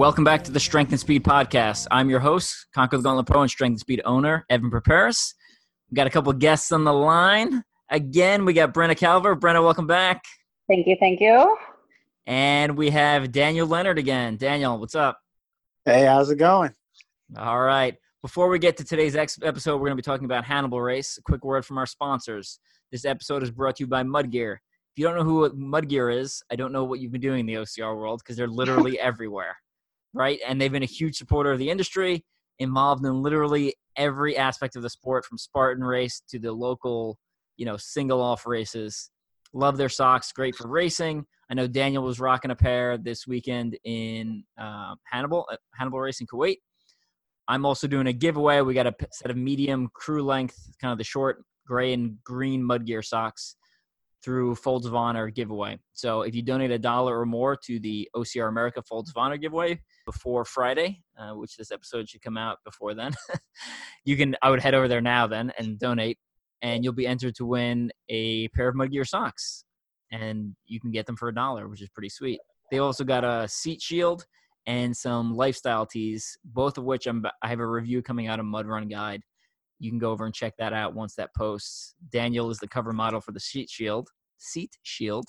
Welcome back to the Strength and Speed Podcast. I'm your host, Conquer the Gauntlet Pro and Strength and Speed owner, Evan Perperis. We got a couple guests on the line. Again, we got Brenna Calver. Brenna, welcome back. Thank you, thank you. And we have Daniel Leonard again. Daniel, what's up? Hey, how's it going? All right. Before we get to today's episode, we're going to be talking about Hannibal Race. A quick word from our sponsors. This episode is brought to you by Mudgear. If you don't know who Mudgear is, I don't know what you've been doing in the OCR world because they're literally everywhere right? And they've been a huge supporter of the industry, involved in literally every aspect of the sport, from Spartan race to the local, you know, single off races. Love their socks, great for racing. I know Daniel was rocking a pair this weekend in uh, Hannibal, Hannibal Racing Kuwait. I'm also doing a giveaway. We got a set of medium crew length, kind of the short gray and green mud gear socks through Folds of Honor giveaway. So if you donate a dollar or more to the OCR America Folds of Honor giveaway before Friday, uh, which this episode should come out before then, you can. I would head over there now then and donate, and you'll be entered to win a pair of Mudgear socks, and you can get them for a dollar, which is pretty sweet. They also got a seat shield and some lifestyle tees, both of which I'm. I have a review coming out of Mud Run Guide you can go over and check that out once that posts. Daniel is the cover model for the seat shield. Seat shield.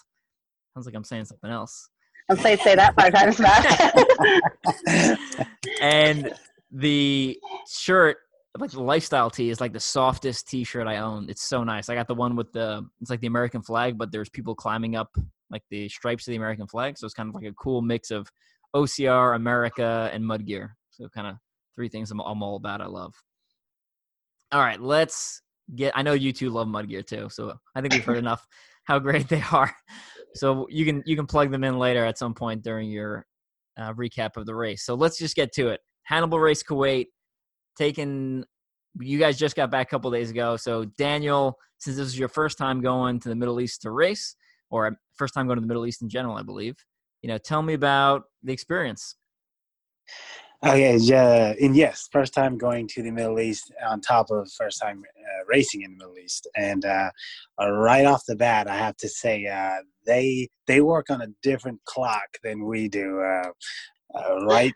Sounds like I'm saying something else. I'll say say that five times fast. and the shirt, like the lifestyle tee, is like the softest T-shirt I own. It's so nice. I got the one with the it's like the American flag, but there's people climbing up like the stripes of the American flag. So it's kind of like a cool mix of OCR, America, and Mud Gear. So kind of three things I'm, I'm all about. I love. All right, let's get. I know you two love Mudgear too, so I think we've heard enough how great they are. So you can you can plug them in later at some point during your uh, recap of the race. So let's just get to it. Hannibal Race Kuwait, taken. You guys just got back a couple days ago. So Daniel, since this is your first time going to the Middle East to race, or first time going to the Middle East in general, I believe. You know, tell me about the experience. Okay, yeah, and yes, first time going to the Middle East on top of first time uh, racing in the Middle East, and uh, uh, right off the bat, I have to say uh, they they work on a different clock than we do. Uh, uh, right,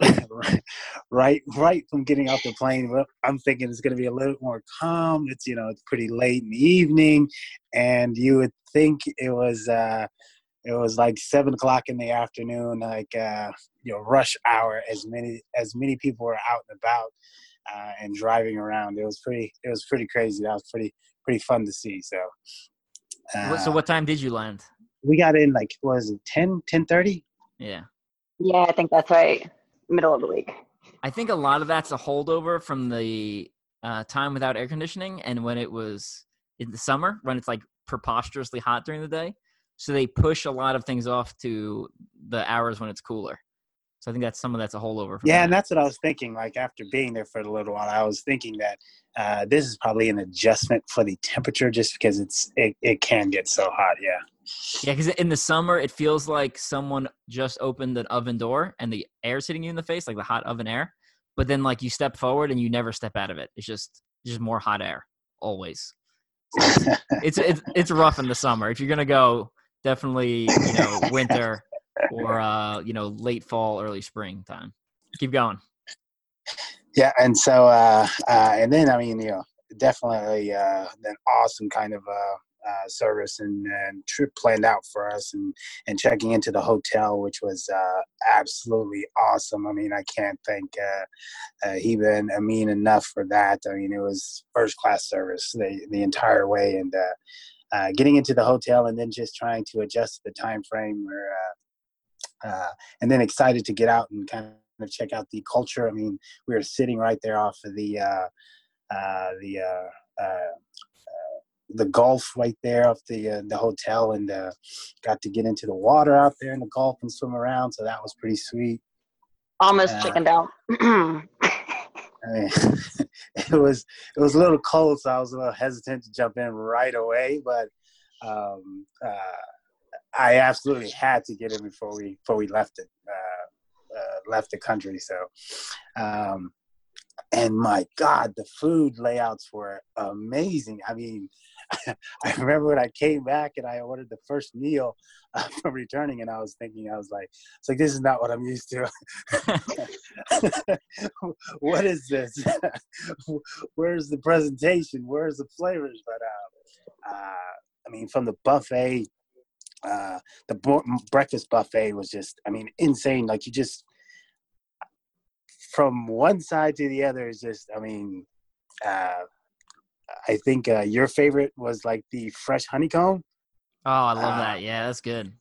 right, right from getting off the plane, I'm thinking it's going to be a little more calm. It's you know it's pretty late in the evening, and you would think it was it was like seven o'clock in the afternoon, like uh, you know, rush hour. As many as many people were out and about uh, and driving around. It was pretty. It was pretty crazy. That was pretty pretty fun to see. So. Uh, so what time did you land? We got in like was it 10 10 30? Yeah. Yeah, I think that's right. Middle of the week. I think a lot of that's a holdover from the uh, time without air conditioning and when it was in the summer when it's like preposterously hot during the day so they push a lot of things off to the hours when it's cooler. So I think that's some of that's a holdover. Yeah, that. and that's what I was thinking. Like after being there for a little while, I was thinking that uh, this is probably an adjustment for the temperature, just because it's it, it can get so hot. Yeah. Yeah, because in the summer it feels like someone just opened an oven door and the air's hitting you in the face, like the hot oven air. But then like you step forward and you never step out of it. It's just just more hot air always. So it's, it's it's it's rough in the summer. If you're gonna go definitely you know winter or uh, you know late fall, early spring time. Keep going. Yeah, and so uh, uh, and then I mean you know definitely uh, an awesome kind of uh, uh, service and, and, trip planned out for us and, and checking into the hotel, which was uh, absolutely awesome. I mean, I can't thank uh, uh, Heba and Amin enough for that. I mean, it was first class service the, the entire way. And uh, uh, getting into the hotel and then just trying to adjust the time frame where, uh, uh, and then excited to get out and kind of check out the culture. I mean, we were sitting right there off of the, uh, uh, the, the Gulf right there off the the hotel, and uh got to get into the water out there in the Gulf and swim around. So that was pretty sweet. Almost Uh, chickened out. I mean, it was it was a little cold, so I was a little hesitant to jump in right away. But um, uh, I absolutely had to get it before we before we left it uh, uh, left the country. So, um, and my God, the food layouts were amazing. I mean, I remember when I came back and I ordered the first meal uh, from returning, and I was thinking, I was like, it's like this is not what I'm used to. what is this? Where's the presentation? Where's the flavors? But uh, uh, I mean, from the buffet, uh, the bo- breakfast buffet was just, I mean, insane. Like you just from one side to the other is just, I mean, uh, I think uh, your favorite was like the fresh honeycomb. Oh, I love Uh, that. Yeah, that's good.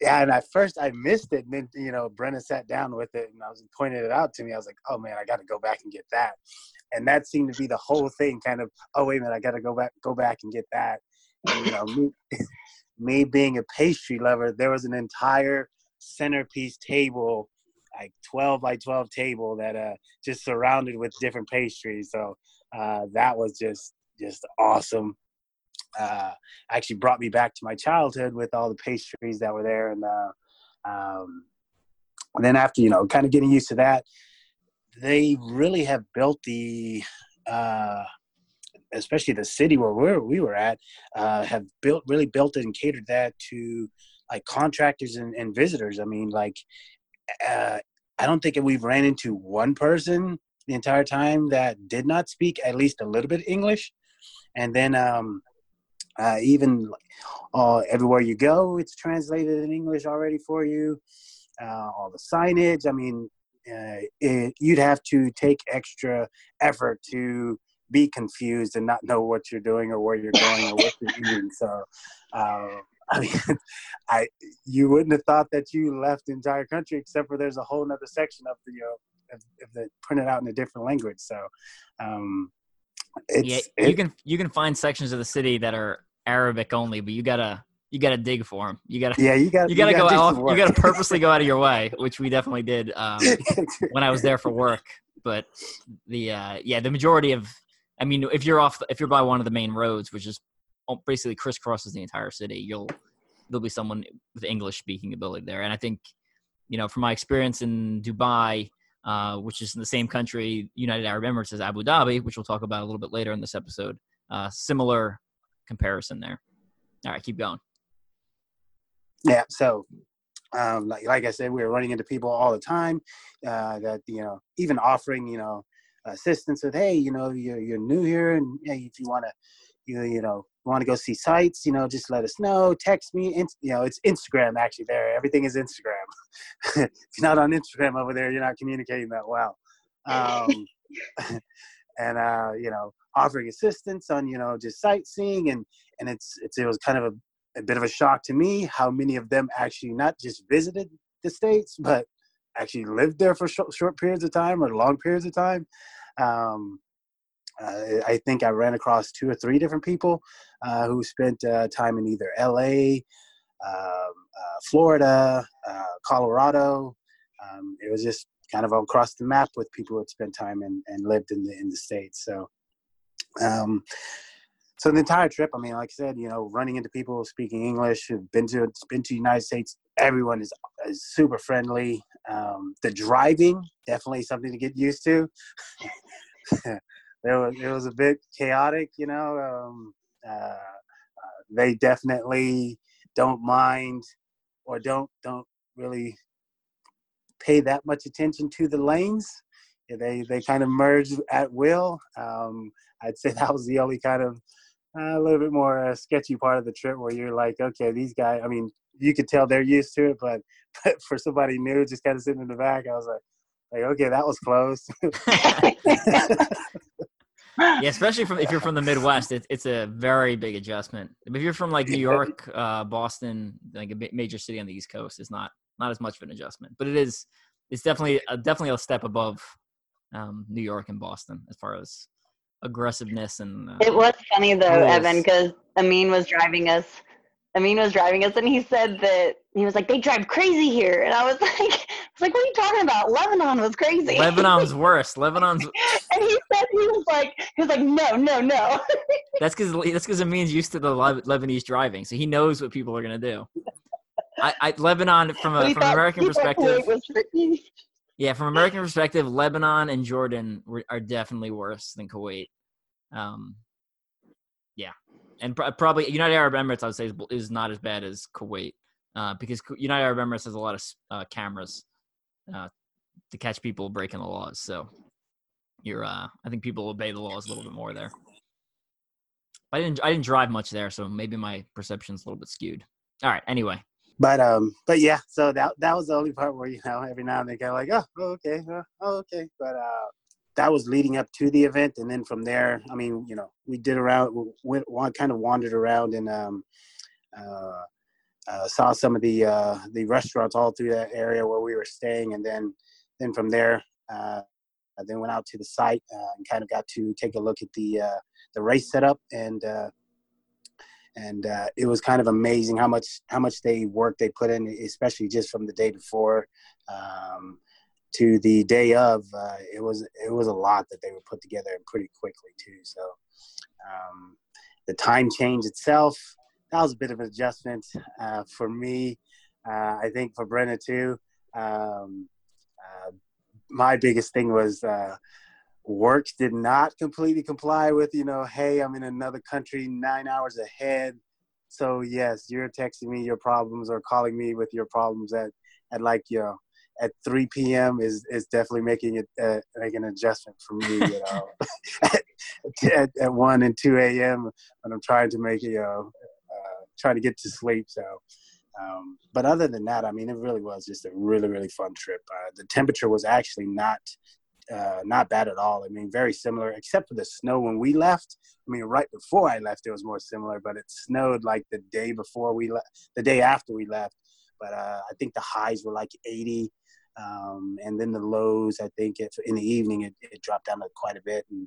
Yeah, and at first I missed it, and then you know Brenna sat down with it, and I was pointed it out to me. I was like, "Oh man, I got to go back and get that," and that seemed to be the whole thing. Kind of, oh wait a minute, I got to go back, go back and get that. And, you know, me, me being a pastry lover, there was an entire centerpiece table, like twelve by twelve table that uh just surrounded with different pastries. So uh, that was just just awesome uh, actually brought me back to my childhood with all the pastries that were there. And, uh, um, and then after, you know, kind of getting used to that, they really have built the, uh, especially the city where we're, we were at, uh, have built, really built it and catered that to like contractors and, and visitors. I mean, like, uh, I don't think we've ran into one person the entire time that did not speak at least a little bit English. And then, um, uh, even uh, everywhere you go, it's translated in English already for you. Uh, all the signage. I mean, uh, it, you'd have to take extra effort to be confused and not know what you're doing or where you're going or what you're eating. So, uh, I mean, I you wouldn't have thought that you left the entire country, except for there's a whole other section of the uh, of, of the printed out in a different language. So, um, it's, yeah, it- you can you can find sections of the city that are Arabic only, but you gotta you gotta dig for them. You gotta yeah, you gotta you gotta go out. You gotta purposely go out of your way, which we definitely did um, when I was there for work. But the uh, yeah, the majority of I mean, if you're off, if you're by one of the main roads, which is basically crisscrosses the entire city, you'll there'll be someone with English speaking ability there. And I think you know, from my experience in Dubai, uh, which is in the same country, United Arab Emirates as Abu Dhabi, which we'll talk about a little bit later in this episode. Uh, similar comparison there. All right, keep going. Yeah. So, um, like like I said, we were running into people all the time uh, that you know, even offering you know assistance with, hey, you know, you're you're new here, and hey, if you want to, you you know, want to go see sites, you know, just let us know. Text me. In, you know, it's Instagram actually. There, everything is Instagram. if you're not on Instagram over there, you're not communicating that well. Um, and uh, you know, offering assistance on you know just sightseeing and and it's it's it was kind of a a bit of a shock to me how many of them actually not just visited the states but actually lived there for short, short periods of time or long periods of time. Um, uh, i think i ran across two or three different people uh, who spent uh, time in either la um, uh, florida uh, colorado. Um, it was just kind of across the map with people who had spent time and, and lived in the in the states. So um, so the entire trip, I mean, like I said, you know, running into people speaking English, who've been to been to the United States, everyone is, is super friendly. Um, the driving, definitely something to get used to. there was it was a bit chaotic, you know. Um, uh, uh, they definitely don't mind or don't don't really pay that much attention to the lanes. They they kind of merge at will. Um, I'd say that was the only kind of uh, a little bit more uh, sketchy part of the trip where you're like, okay, these guys. I mean, you could tell they're used to it, but but for somebody new, just kind of sitting in the back, I was like, like okay, that was close. yeah, especially from if you're from the Midwest, it, it's a very big adjustment. If you're from like New York, uh, Boston, like a major city on the East Coast, it's not not as much of an adjustment. But it is, it's definitely a, definitely a step above um, New York and Boston as far as aggressiveness and. Uh, It was funny though, Rules. Evan, because Amin was driving us Amin was driving us, and he said that he was like, "They drive crazy here," and I was like, "I was like, what are you talking about? Lebanon was crazy." Lebanon's worse. Lebanon's and he said he was like, he was like, "No, no, no." that's because that's because Amin's used to the Lebanese driving, so he knows what people are gonna do. I, I Lebanon from a from American perspective. Was. Yeah, from American perspective, Lebanon and Jordan were, are definitely worse than Kuwait. Um, yeah, and pr- probably United Arab Emirates, I would say, is, is not as bad as Kuwait uh, because United Arab Emirates has a lot of uh, cameras uh, to catch people breaking the laws. So you're, uh, I think people obey the laws a little bit more there. I didn't, I didn't drive much there, so maybe my perception's a little bit skewed. All right. Anyway, But um, but yeah, so that that was the only part where you know every now and then kind of like, oh, okay, oh, okay. But uh, that was leading up to the event, and then from there, I mean, you know, we did around, we went, kind of wandered around and um, uh, uh, saw some of the uh, the restaurants all through that area where we were staying, and then then from there, uh, I then went out to the site uh, and kind of got to take a look at the uh, the race setup and. Uh, and it was kind of amazing how much how much they work they put in, especially just from the day before um, to the day of. Uh, it was it was a lot that they were put together pretty quickly too. So um, the time change itself that was a bit of an adjustment uh, for me. Uh, I think for Brenna too. Um, uh, my biggest thing was uh, work did not completely comply with you know hey i'm in another country nine hours ahead so yes you're texting me your problems or calling me with your problems at at like you know at 3 p.m is is definitely making it uh, like an adjustment for me you know at, at 1 and 2 a.m when i'm trying to make it you know uh, trying to get to sleep so um, but other than that i mean it really was just a really really fun trip uh, the temperature was actually not uh, not bad at all. I mean, very similar, except for the snow when we left. I mean, right before I left, it was more similar, but it snowed like the day before we left, the day after we left. But uh, I think the highs were like 80, um, and then the lows. I think if, in the evening it, it dropped down to quite a bit, and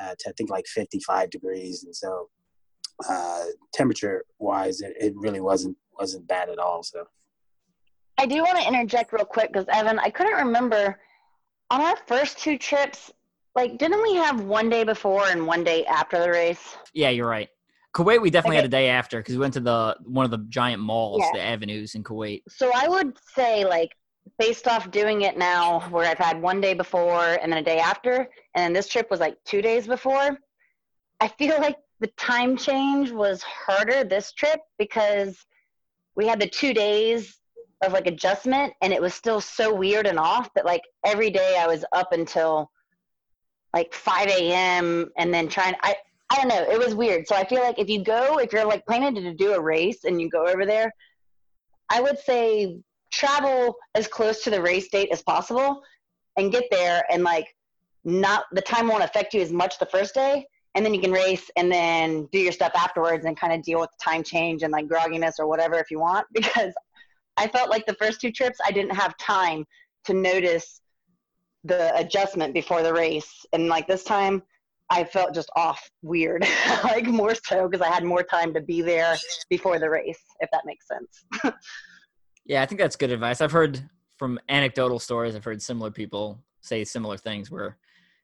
uh, to I think like 55 degrees. And so, uh, temperature wise, it, it really wasn't wasn't bad at all. So. I do want to interject real quick because Evan, I couldn't remember on our first two trips. Like, didn't we have one day before and one day after the race? yeah, you're right. Kuwait, we definitely Okay. had a day after because we went to the one of the giant malls, Yeah. the avenues in Kuwait. So I would say, like, based off doing it now, where I've had one day before and then a day after, and this trip was like two days before, I feel like the time change was harder this trip because we had the two days of like adjustment and it was still so weird and off that like every day I was up until like 5 a.m. and then trying, I, I don't know, it was weird. So I feel like if you go, if you're like planning to do a race and you go over there, I would say travel as close to the race date as possible and get there and like not the time won't affect you as much the first day and then you can race and then do your stuff afterwards and kind of deal with the time change and like grogginess or whatever if you want because I felt like the first two trips I didn't have time to notice the adjustment before the race and like this time I felt just off weird like more so because I had more time to be there before the race if that makes sense. Yeah, I think that's good advice. I've heard from anecdotal stories. I've heard similar people say similar things. Where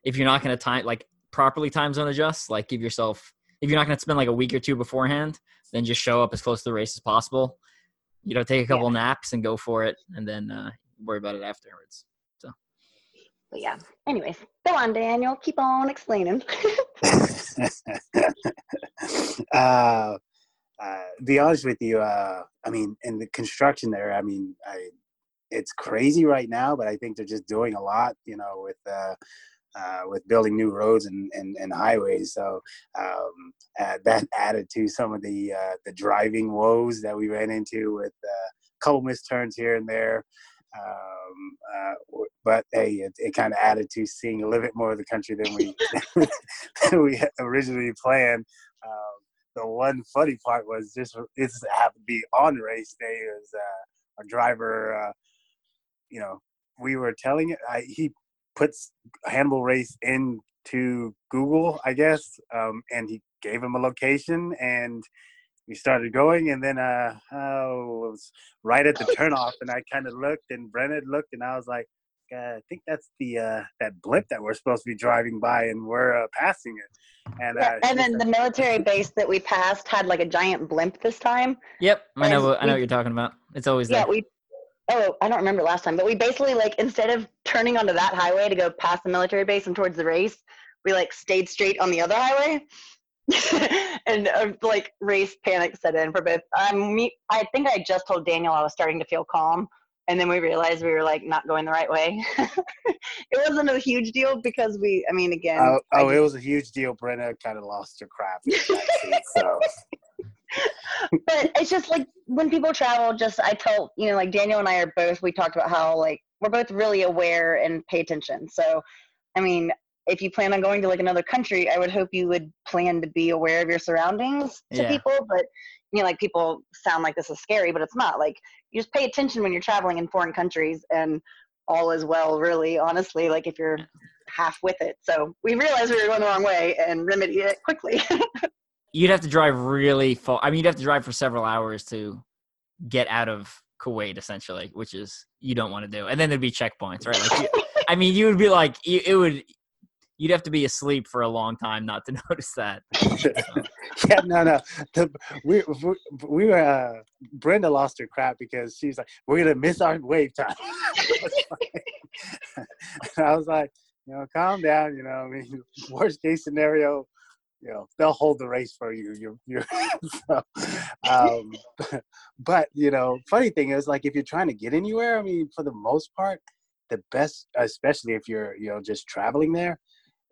if you're not going to time like properly time zone adjust, like give yourself if you're not going to spend like a week or two beforehand, then just show up as close to the race as possible. You know, take a couple naps and go for it, and then uh, worry about it afterwards. So, but yeah. Anyways, go on, Daniel. Keep on explaining. uh, uh, be honest with you, uh, I mean, in the construction there, I mean, I, it's crazy right now, but I think they're just doing a lot, you know, with uh, uh, with building new roads and, and, and highways. So um, uh, that added to some of the uh, the driving woes that we ran into with uh, a couple missed turns here and there. Um, uh, but hey, it, it kind of added to seeing a little bit more of the country than we than we originally planned. Um, the one funny part was just it happened to be on race day. It was uh, driver. Uh, you know, we were telling it. I, he puts Hannibal Race into Google, I guess, um, and he gave him a location, and we started going, and then uh, oh, it was right at the turnoff, and I kind of looked, and Brenna looked, and I was like, uh, I think that's the uh, that blimp that we're supposed to be driving by, and we're uh, passing it. And yeah, uh, and then the military base that we passed had like a giant blimp this time. Yep, I know. I know what you're talking about. It's always that yeah. There. We oh, I don't remember last time, but we basically like instead of turning onto that highway to go past the military base and towards the race, we like stayed straight on the other highway. and uh, like race panic set in for both. Um, me, I think I just told Daniel I was starting to feel calm, and then we realized we were like not going the right way. it wasn't a huge deal because we, I mean, again. Oh, oh just, it was a huge deal. Brenna kind of lost her crap. so. but it's just like when people travel, just I tell you know, like Daniel and I are both. We talked about how like we're both really aware and pay attention. So, I mean, if you plan on going to like another country, I would hope you would plan to be aware of your surroundings to yeah. people. But you know, like people sound like this is scary, but it's not. Like you just pay attention when you're traveling in foreign countries, and all is well. Really, honestly, like if you're half with it. So we realized we were going the wrong way and remedy it quickly. you'd have to drive really far. I mean, you'd have to drive for several hours to get out of Kuwait, essentially, which is you don't want to do. And then there'd be checkpoints, right? Like, you, I mean, you would be like, it would you'd have to be asleep for a long time not to notice that. yeah, no, no. The, we, we, we were, uh, Brenna lost her crap because she's like, we're to miss our wave time. I was like, you know, calm down, you know, I mean, worst case scenario, you know, they'll hold the race for you. You're, you're so, um, but, you know, funny thing is like, if you're trying to get anywhere, I mean, for the most part, the best, especially if you're, you know, just traveling there,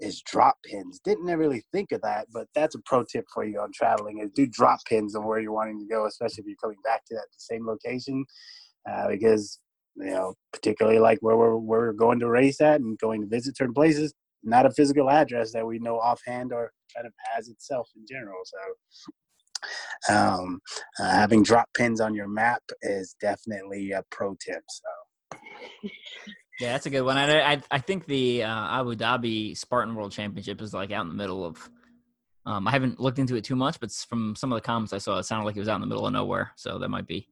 is drop pins. Didn't really think of that, but that's a pro tip for you on traveling is do drop pins on where you're wanting to go, especially if you're coming back to that same location. Uh, because you know, particularly like where we're where we're going to race at and going to visit certain places, not a physical address that we know offhand or kind of has itself in general. So um, uh, having drop pins on your map is definitely a pro tip. So yeah, that's a good one. I I, I think the uh, Abu Dhabi Spartan World Championship is like out in the middle of. Um, I haven't looked into it too much, but from some of the comments I saw, it sounded like it was out in the middle of nowhere. So that might be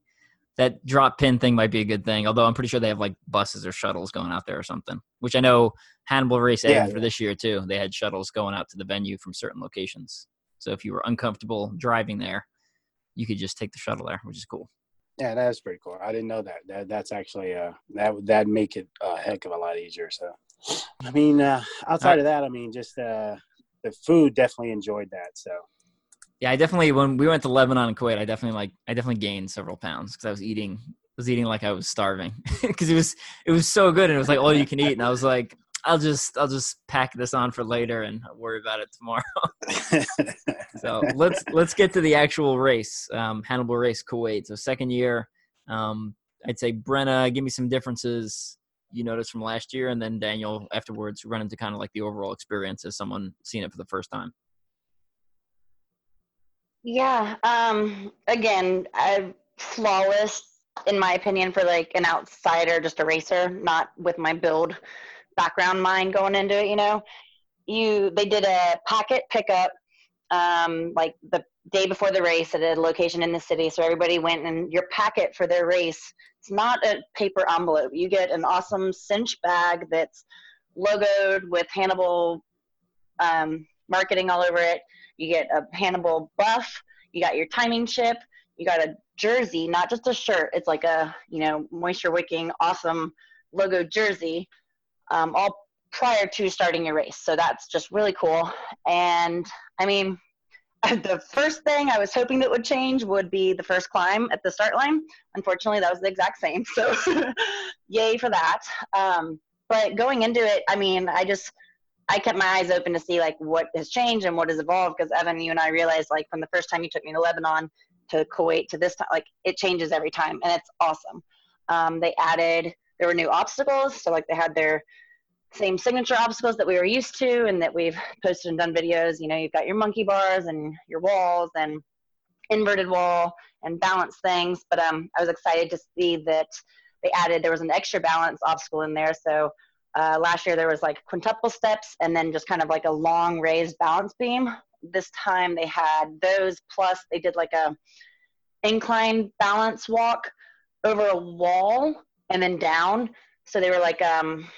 that drop pin thing might be a good thing. Although I'm pretty sure they have like buses or shuttles going out there or something. Which I know Hannibal Race yeah, for this year too. They had shuttles going out to the venue from certain locations. So if you were uncomfortable driving there, you could just take the shuttle there, which is cool. Yeah, that's pretty cool. I didn't know that. That that's actually uh that that make it a heck of a lot easier. So, I mean, uh, outside of that, I mean, just uh, the food definitely enjoyed that. So, yeah, I definitely when we went to Lebanon and Kuwait, I definitely like I definitely gained several pounds because I was eating was eating like I was starving because it was it was so good and it was like all you can eat and I was like I'll just I'll just pack this on for later and worry about it tomorrow. so let's let's get to the actual race, um, Hannibal Race Kuwait. So second year, um, I'd say Brenna, give me some differences you noticed from last year, and then Daniel afterwards run into kind of like the overall experience as someone seeing it for the first time. Yeah. Um, again, I, flawless in my opinion for like an outsider, just a racer, not with my build background mind going into it, you know. You they did a packet pickup um, like the day before the race at a location in the city. So everybody went and your packet for their race. It's not a paper envelope. You get an awesome cinch bag that's logoed with Hannibal um, marketing all over it. You get a Hannibal buff. You got your timing chip. You got a jersey, not just a shirt. It's like a you know moisture wicking awesome logo jersey um, all prior to starting your race. So that's just really cool. And I mean, the first thing I was hoping that would change would be the first climb at the start line. Unfortunately, that was the exact same. So, yay for that. Um, but going into it, I mean, I just I kept my eyes open to see like what has changed and what has evolved. Because Evan, you and I realized like from the first time you took me to Lebanon to Kuwait to this time, like it changes every time, and it's awesome. Um, they added there were new obstacles, so like they had their same signature obstacles that we were used to and that we've posted and done videos. You know, you've got your monkey bars and your walls and inverted wall and balance things. But um, I was excited to see that they added there was an extra balance obstacle in there. So Uh, last year there was like quintuple steps and then just kind of like a long raised balance beam. This time they had those plus they did like a incline balance walk over a wall and then down. So they were like um,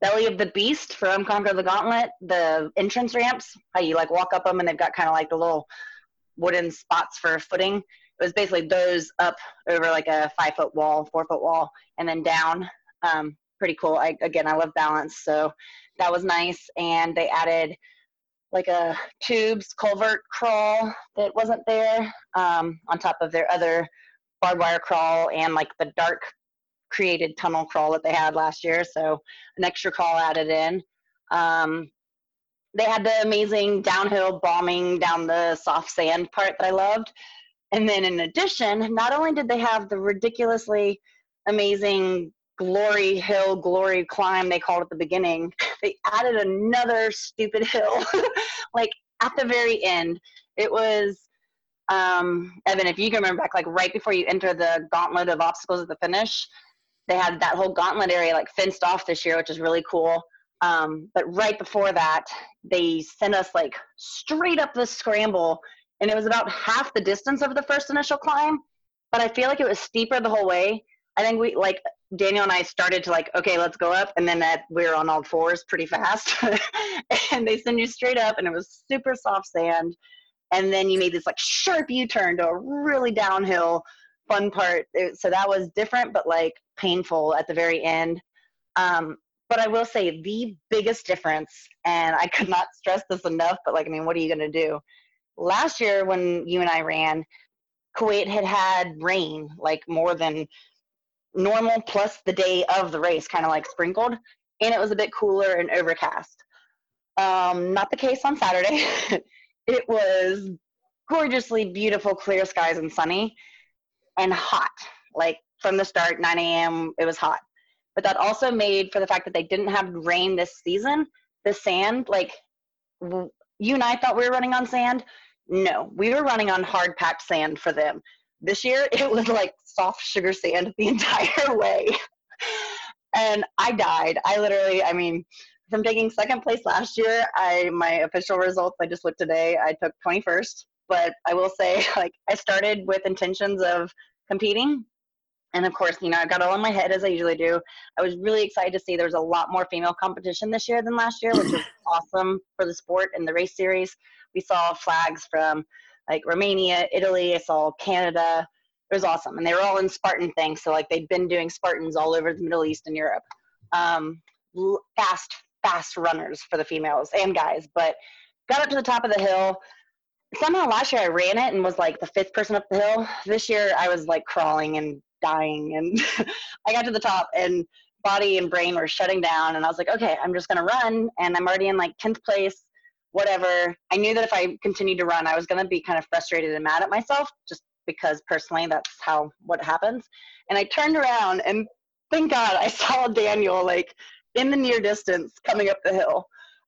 belly of the beast from Conquer the Gauntlet, the entrance ramps, how you like walk up them and they've got kind of like the little wooden spots for footing. It was basically those up over like a five foot wall, four foot wall, and then down. Um, pretty cool. I, again, I love balance, so that was nice. And they added like a tubes culvert crawl that wasn't there um, on top of their other barbed wire crawl and like the dark created tunnel crawl that they had last year. So an extra crawl added in. Um, they had the amazing downhill bombing down the soft sand part that I loved. And then in addition, not only did they have the ridiculously amazing glory hill glory climb they called at the beginning they added another stupid hill like at the very end it was um evan if you can remember back like right before you enter the gauntlet of obstacles at the finish they had that whole gauntlet area like fenced off this year which is really cool. Um but right before that they sent us like straight up the scramble and it was about half the distance of the first initial climb but i feel like it was steeper the whole way. I think we like Daniel and I started to like, okay, let's go up, and then that we were on all fours pretty fast, and they send you straight up, and it was super soft sand, and then you made this like sharp U-turn to a really downhill fun part. It, so that was different, but like painful at the very end. Um, but I will say the biggest difference, and I could not stress this enough, but like, I mean, what are you gonna do? Last year when you and I ran, Kuwait had had rain like more than normal plus the day of the race, kind of like sprinkled, and it was a bit cooler and overcast. Um, not the case on Saturday. it was gorgeously beautiful, clear skies and sunny, and hot. Like from the start, 9 a.m., it was hot. But that also made for the fact that they didn't have rain this season, the sand, like you and I thought we were running on sand. No, we were running on hard packed sand for them. This year, it was like soft sugar sand the entire way. and I died. I literally, I mean, from taking second place last year, I my official results I just looked today. I took 21st, but I will say like I started with intentions of competing. And of course, you know, I got all in my head as I usually do. I was really excited to see there was a lot more female competition this year than last year, which was awesome for the sport and the race series. We saw flags from like Romania, Italy. I saw Canada. It was awesome, and they were all in Spartan things. So like they'd been doing Spartans all over the Middle East and Europe. Um, fast, fast runners for the females and guys. But got up to the top of the hill. Somehow last year I ran it and was like the fifth person up the hill. This year I was like crawling and dying, and I got to the top and body and brain were shutting down and i was like okay i'm just to run and i'm already in like 10th place whatever. I knew that if I continued to run, I was going to be kind of frustrated and mad at myself just because personally that's how what happens. And I turned around and thank God I saw Daniel like in the near distance coming up the hill.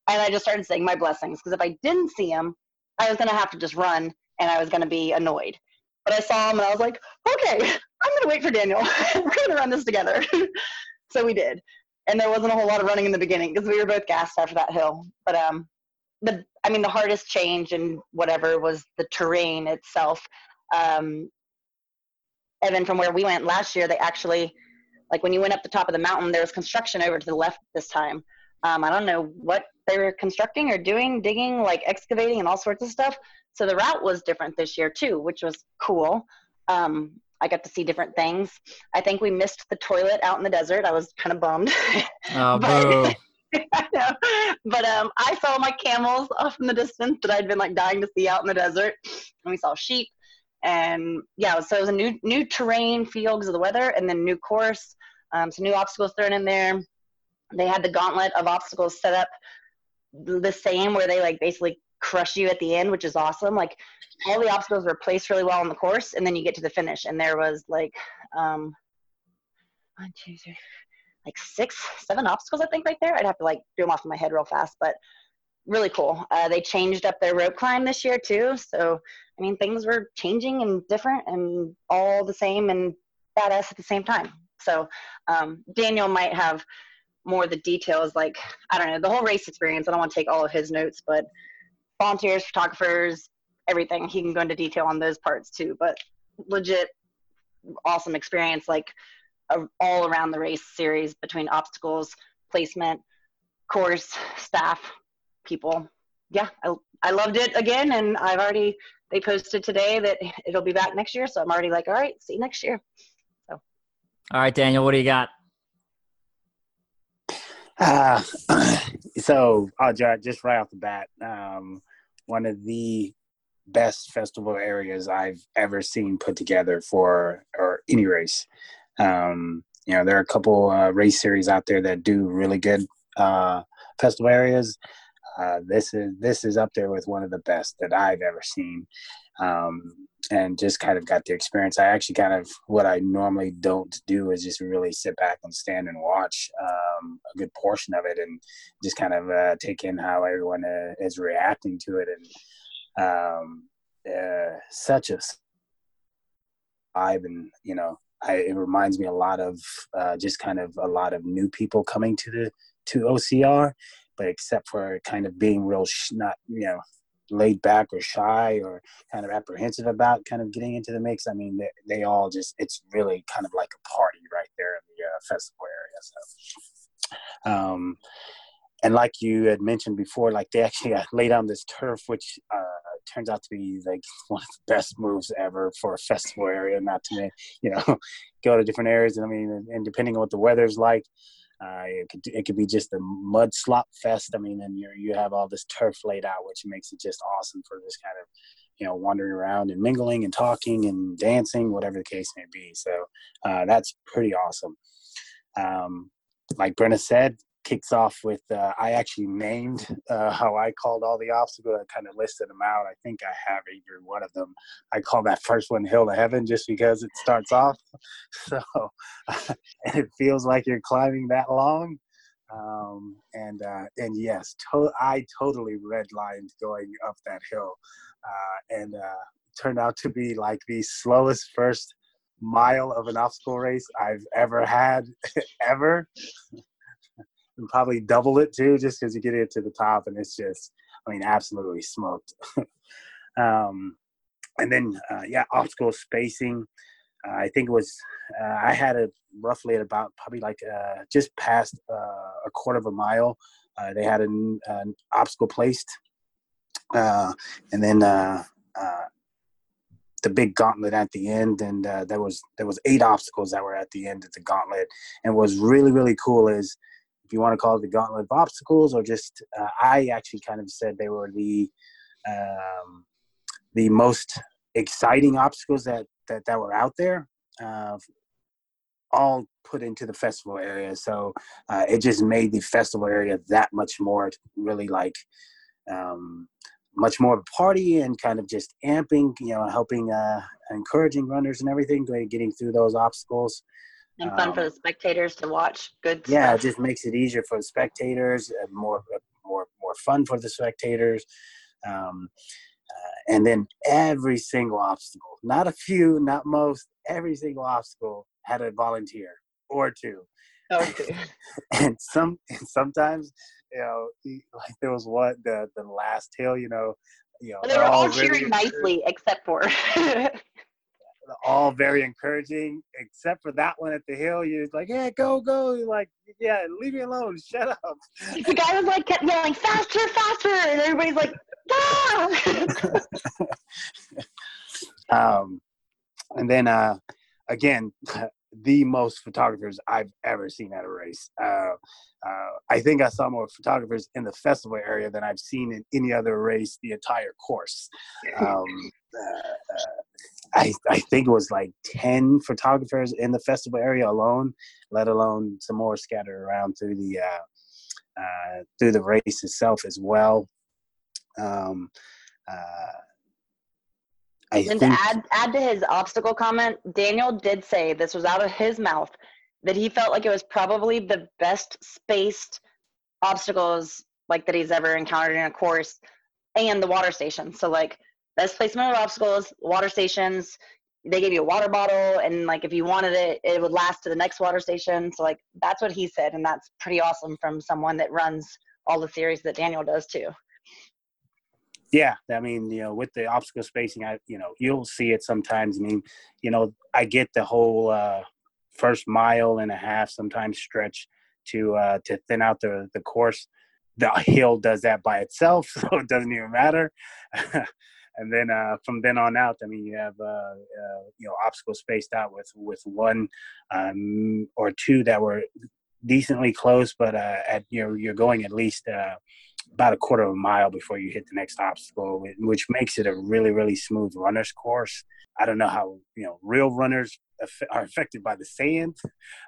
And I just started saying my blessings because if I didn't see him, I was going to have to just run and I was going to be annoyed. But I saw him and I was like, okay, I'm going to wait for Daniel. We're going to run this together. so we did. And there wasn't a whole lot of running in the beginning because we were both gassed after that hill. But um, the I mean the hardest change and whatever was the terrain itself. Um, and then from where we went last year, they actually like when you went up the top of the mountain, there was construction over to the left this time. Um, I don't know what they were constructing or doing, digging, like excavating, and all sorts of stuff. So the route was different this year too, which was cool. Um, I got to see different things. I think we missed the toilet out in the desert. I was kind of bummed. Oh, boo. but um, I saw my camels off in the distance that I'd been like dying to see out in the desert, and we saw sheep, and yeah, so it was a new new terrain field because of the weather, and then new course, um, some new obstacles thrown in there. They had the gauntlet of obstacles set up the same, where they like basically crush you at the end, which is awesome. Like all the obstacles were placed really well on the course, and then you get to the finish, and there was like um, one, two, three, like six, seven obstacles, I think, right there. I'd have to like do them off in my head real fast, but really cool. Uh, they changed up their rope climb this year too. So, I mean, things were changing and different and all the same and badass at the same time. So, um, Daniel might have more the details. Like I don't know the whole race experience. I don't want to take all of his notes, but volunteers, photographers, everything. He can go into detail on those parts too. But legit awesome experience, like a, all around the race series between obstacles, placement, course, staff, people. Yeah, I, I loved it again, and I've already they posted today that it'll be back next year, so I'm already like, all right, see you next year. So, all right, Daniel, what do you got? Uh, so, oh, just right off the bat, um, one of the best festival areas I've ever seen put together for or any race. Um, you know, there are a couple uh, race series out there that do really good uh, festival areas. Uh, this is this is up there with one of the best that I've ever seen, um, and just kind of got the experience. I actually kind of what I normally don't do is just really sit back and stand and watch um, a good portion of it, and just kind of uh, take in how everyone uh, is reacting to it, and um, uh, such a vibe, and you know, I, it reminds me a lot of uh, just kind of a lot of new people coming to the to OCR, but except for kind of being real sh- not you know laid back or shy or kind of apprehensive about kind of getting into the mix. I mean, they, they all just it's really kind of like a party right there in the uh, festival area. So. Um, and like you had mentioned before, like they actually uh, laid on this turf, which uh, turns out to be like one of the best moves ever for a festival area. Not to, you know, go to different areas. And I mean, and depending on what the weather's like, uh, it could it could be just a mud slop fest. I mean, and you you have all this turf laid out, which makes it just awesome for this kind of you know wandering around and mingling and talking and dancing, whatever the case may be. So uh, that's pretty awesome. Um, like Brenna said, kicks off with uh, I actually named uh, how I called all the obstacles. I kind of listed them out. I think I have every one of them. I call that first one Hill to Heaven just because it starts off. So, and it feels like you're climbing that long. Um, and uh, and yes, to- I totally redlined going up that hill, uh, and uh, turned out to be like the slowest first mile of an obstacle race I've ever had, ever and probably double it too, just because you get it to the top and it's just, I mean, absolutely smoked. um, and then, uh, yeah, obstacle spacing. Uh, I think it was, uh, I had it roughly at about probably like uh, just past uh, a quarter of a mile. Uh, they had an, an obstacle placed. and then the big gauntlet at the end, and uh, there was there was eight obstacles that were at the end of the gauntlet. And was really really cool is if you want to call it the gauntlet of obstacles or just uh, i actually kind of said they were the um, the most exciting obstacles that that, that were out there uh, all put into the festival area. So uh, it just made the festival area that much more really like um, much more of a party and kind of just amping you know helping uh, encouraging runners and everything getting through those obstacles and fun um, for the spectators to watch. Good. Yeah, stuff. it just makes it easier for the spectators, and more more more fun for the spectators. Um, uh, and then every single obstacle, not a few, not most, every single obstacle had a volunteer or two. Okay. and some and sometimes, you know, like there was one the the last hill, you know, you know, and they were all, all cheering nicely, except for all very encouraging, except for that one at the hill. You're like, yeah, go, go. You're like, yeah, leave me alone. Shut up. The guy was like, kept yelling, faster, faster. And everybody's like, ah. um, and then, uh, again, the most photographers I've ever seen at a race. Uh, uh, I think I saw more photographers in the festival area than I've seen in any other race the entire course. Um, uh, uh I, I think it was like 10 photographers in the festival area alone, let alone some more scattered around through the uh, uh, through the race itself as well. Um, uh, I and think, to add add to his obstacle comment, Daniel did say this was out of his mouth that he felt like it was probably the best spaced obstacles like that he's ever encountered in a course and the water station. So like best placement of obstacles, water stations, they gave you a water bottle and like if you wanted it it would last to the next water station. So like that's what he said and that's pretty awesome from someone that runs all the series that daniel does too. Yeah i mean you know with the obstacle spacing i you know you'll see it sometimes. I mean you know i get the whole uh first mile and a half sometimes stretch to uh to thin out the the course. The hill does that by itself so it doesn't even matter and then uh from then on out i mean you have uh, uh you know obstacles spaced out with with one um or two that were decently close but uh at you're you're going at least uh about a quarter of a mile before you hit the next obstacle, which makes it a really, really smooth runner's course. I don't know how you know real runners are affected by the sand,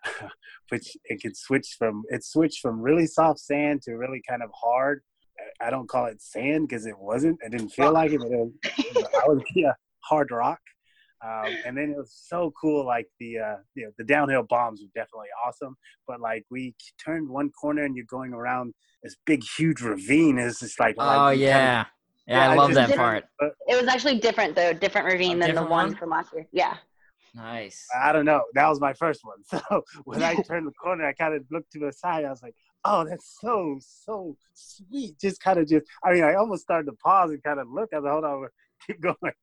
which it can switch from it switched from really soft sand to really kind of hard. I don't call it sand because it wasn't. It didn't feel like it, but, it, I was yeah hard rock. Um, and then it was so cool. Like the uh, you know, the downhill bombs were definitely awesome. But like we turned one corner and you're going around this big huge ravine. It's just like oh like, yeah. Kind of, yeah, yeah, I love that part. It was actually different though, different ravine than different the one, one from last year. Yeah. Nice. I don't know. That was my first one. So when I turned the corner, I kind of looked to the side. I was like, "Oh, that's so so sweet." Just kind of just. I mean, I almost started to pause and kind of look. I was like, "Hold on, keep going."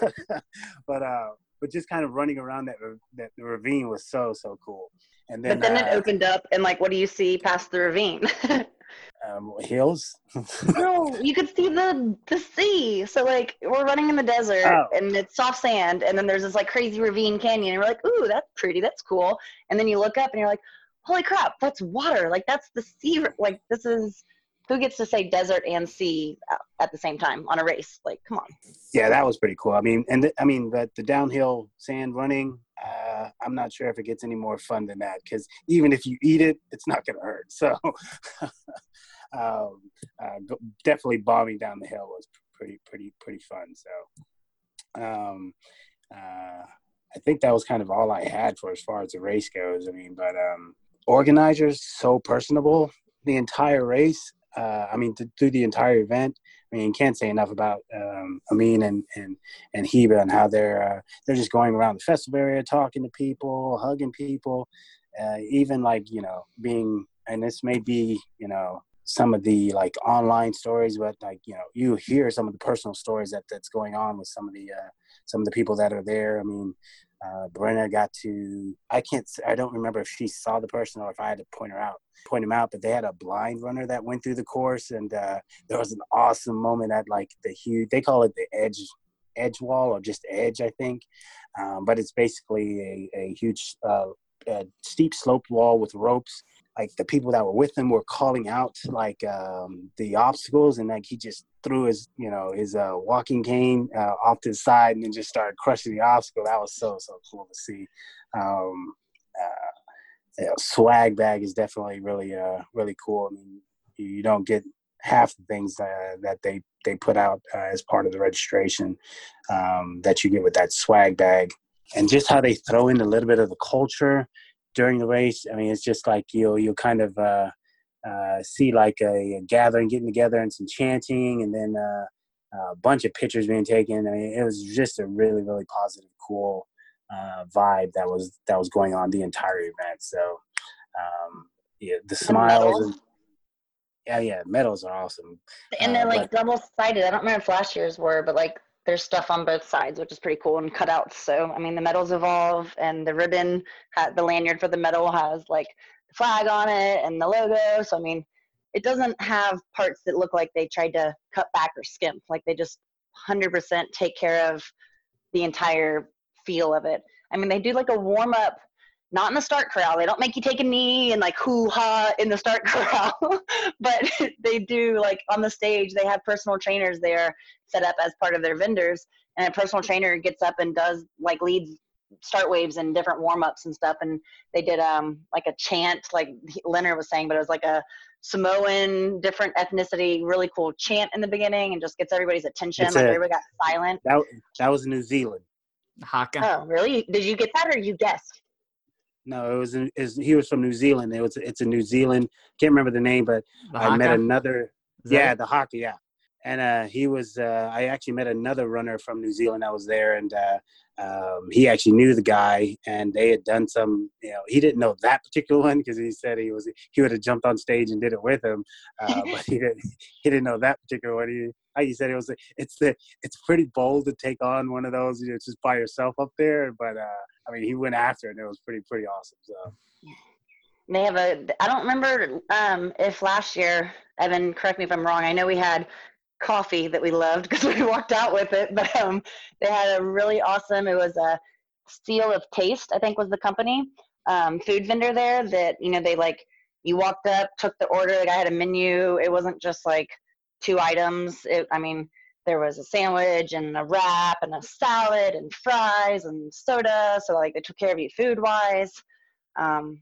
but uh, but just kind of running around that that the ravine was so so cool. And then, but then uh, it opened up, and like, what do you see past the ravine? um, hills. no, you could see the the sea. So like we're running in the desert oh. and it's soft sand, and then there's this like crazy ravine canyon, and we're like, ooh, that's pretty, that's cool. And then you look up and you're like, holy crap, that's water. Like that's the sea. Like this is who gets to say desert and sea at the same time on a race? Like, come on. Yeah, that was pretty cool. I mean, and th- I mean, but the downhill sand running, uh, I'm not sure if it gets any more fun than that because even if you eat it, it's not going to hurt. So, um, uh, definitely bombing down the hill was pretty, pretty, pretty fun. So, um, uh, I think that was kind of all I had for as far as the race goes. I mean, but um, organizers so personable the entire race. Uh, I mean, through the entire event. I mean, can't say enough about um, Amin and and and Heba and how they're uh, they're just going around the festival area, talking to people, hugging people, uh, even like you know being. And this may be you know some of the like online stories, but like you know you hear some of the personal stories that that's going on with some of the uh, some of the people that are there. I mean, uh, Brenna got to I can't I don't remember if she saw the person or if I had to point her out point him out but they had a blind runner that went through the course and uh, there was an awesome moment at like the huge they call it the edge edge wall or just edge I think. Um, but it's basically a, a huge uh, a steep slope wall with ropes like the people that were with him were calling out like um, the obstacles and like he just threw his you know his uh, walking cane uh, off to the side and then just started crushing the obstacle. That was so so cool to see. Um, uh, swag bag is definitely really uh really cool. I mean you don't get half the things uh, that they they put out uh, as part of the registration um, that you get with that swag bag. And just how they throw in a little bit of the culture during the race. I mean, it's just like you'll you'll kind of uh, uh, see like a, a, gathering, getting together, and some chanting, and then uh, a bunch of pictures being taken. I mean, it was just a really really positive, cool uh, vibe that was that was going on the entire event. So um, yeah, the smiles. And, yeah, yeah, medals are awesome. And they're uh, like double sided. I don't remember if last year's were, but like there's stuff on both sides, which is pretty cool, and cutouts. So I mean, the medals evolve, and the ribbon, the lanyard for the medal has like the flag on it and the logo. So I mean, it doesn't have parts that look like they tried to cut back or skimp. Like they just 100% take care of the entire feel of it. I mean, they do like a warm up not in the start corral. They don't make you take a knee and like hoo ha in the start corral, but they do like on the stage. They have personal trainers there set up as part of their vendors, and a personal trainer gets up and does like leads start waves and different warm ups and stuff. And they did um like a chant, like Leonard was saying, but it was like a Samoan, different ethnicity, really cool chant in the beginning, and just gets everybody's attention. It's like a, everybody got silent. That that was New Zealand. Haka. Oh, really? Did you get that, or you guessed? No, it was, it was he was from New Zealand. It was it's a New Zealand. Can't remember the name, but the I Haka? met another. Yeah, the haka. Yeah, and uh, he was. Uh, I actually met another runner from New Zealand that was there, and uh, um, he actually knew the guy, and they had done some. You know, he didn't know that particular one because he said he was he would have jumped on stage and did it with him, uh, but he didn't. He didn't know that particular one. He, he said it was it's the it's pretty bold to take on one of those you know, just by yourself up there, but uh, I mean he went after it and it was pretty pretty awesome. So they have a i don't remember um, if last year evan correct me if i'm wrong i know we had coffee that we loved because we walked out with it but um, they had a really awesome it was a seal of taste i think was the company um, food vendor there that you know they like you walked up took the order i had a menu it wasn't just like two items it, i mean there was a sandwich and a wrap and a salad and fries and soda so like they took care of you food wise um,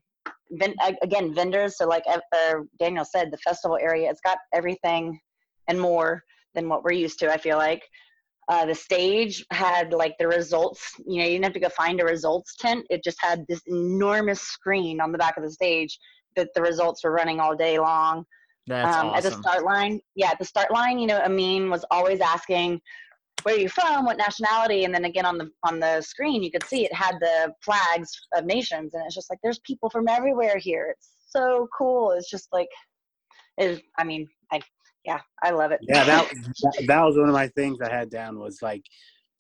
again vendors so like uh, daniel said the festival area it's got everything and more than what we're used to i feel like. Uh, the stage had like the results you know you didn't have to go find a results tent. It just had this enormous screen on the back of the stage that the results were running all day long. That's um, awesome. at the start line yeah at the start line you know amin was always asking where are you from? What nationality? And then again on the on the screen you could see it had the flags of nations and it's just like there's people from everywhere here. It's so cool. It's just like is i mean i yeah i love it yeah that, that that was one of my things i had down was like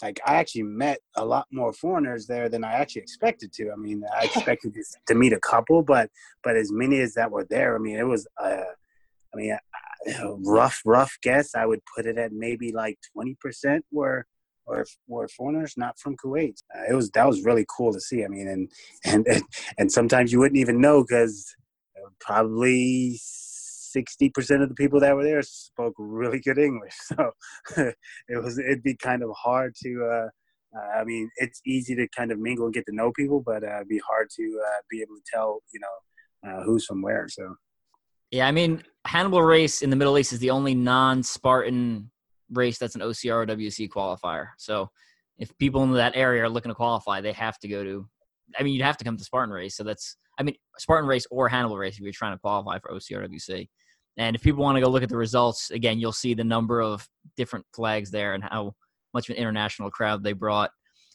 like I actually met a lot more foreigners there than I actually expected to. I mean, I expected to meet a couple, but but as many as that were there, I mean, it was. Uh, I mean, rough rough guess i would put it at maybe like 20% were or were foreigners not from kuwait uh, it was that was really cool to see i mean and and and sometimes you wouldn't even know because probably 60% of the people that were there spoke really good english so it was it'd be kind of hard to uh, uh, I mean, it's easy to kind of mingle and get to know people, but uh, it'd be hard to uh, be able to tell, you know, uh, who's from where. So. Yeah, I mean, Hannibal race in the Middle East is the only non-Spartan race that's an OCR or WC qualifier. So if people in that area are looking to qualify, they have to go to. I mean, you'd have to come to Spartan race. So that's, I mean, Spartan race or Hannibal race if you're trying to qualify for OCR WC. And if people want to go look at the results, again, you'll see the number of different flags there and how much of an international crowd they brought.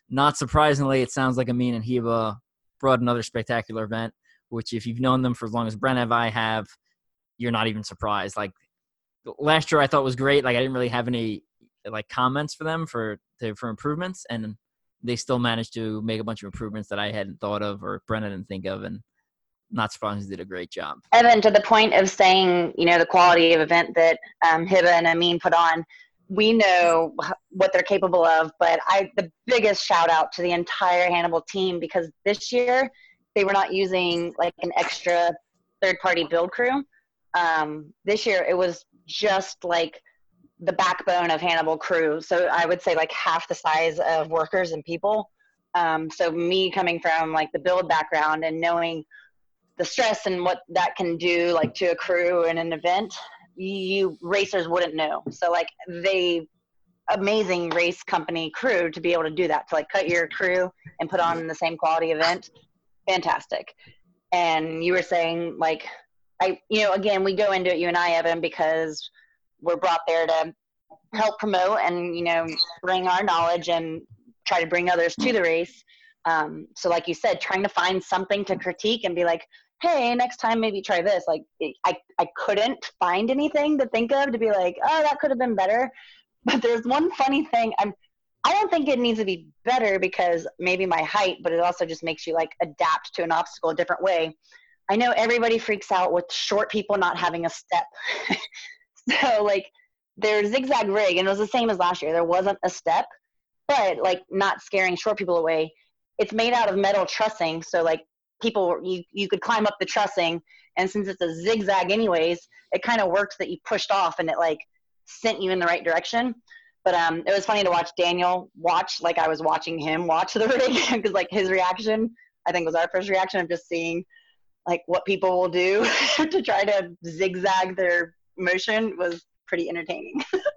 Not surprisingly, it sounds like Amin and Hiba brought another spectacular event, which if you've known them for as long as Brenna and I have, you're not even surprised. Like last year, I thought was great. Like I didn't really have any like comments for them for for improvements, and they still managed to make a bunch of improvements that I hadn't thought of or Brenna didn't think of, and not surprisingly did a great job. Evan, to the point of saying, you know, the quality of event that um, Hiba and Amin put on, we know what they're capable of. But I, the biggest shout out to the entire Hannibal team because this year they were not using like an extra third party build crew. Um, this year it was just like the backbone of Hannibal crew. So I would say like half the size of workers and people. Um, so me coming from like the build background and knowing the stress and what that can do like to a crew and an event, you racers wouldn't know. So like they amazing race company crew to be able to do that to like cut your crew and put on the same quality event fantastic and you were saying like I, you know, again, we go into it, you and I, Evan, because we're brought there to help promote and, you know, bring our knowledge and try to bring others to the race. Um, so, like you said, trying to find something to critique and be like, hey, next time maybe try this. Like, I, I couldn't find anything to think of to be like, oh, that could have been better. But there's one funny thing. I'm, I don't think it needs to be better because maybe my height, but it also just makes you like adapt to an obstacle a different way. I know everybody freaks out with short people not having a step. so like their zigzag rig, and it was the same as last year. There wasn't a step, but like not scaring short people away. It's made out of metal trussing, so like people you you could climb up the trussing, and since it's a zigzag anyways, it kind of works that you pushed off and it like sent you in the right direction. But um, it was funny to watch Daniel watch like I was watching him watch the rig because like his reaction I think was our first reaction of just seeing like what people will do to try to zigzag their motion was pretty entertaining.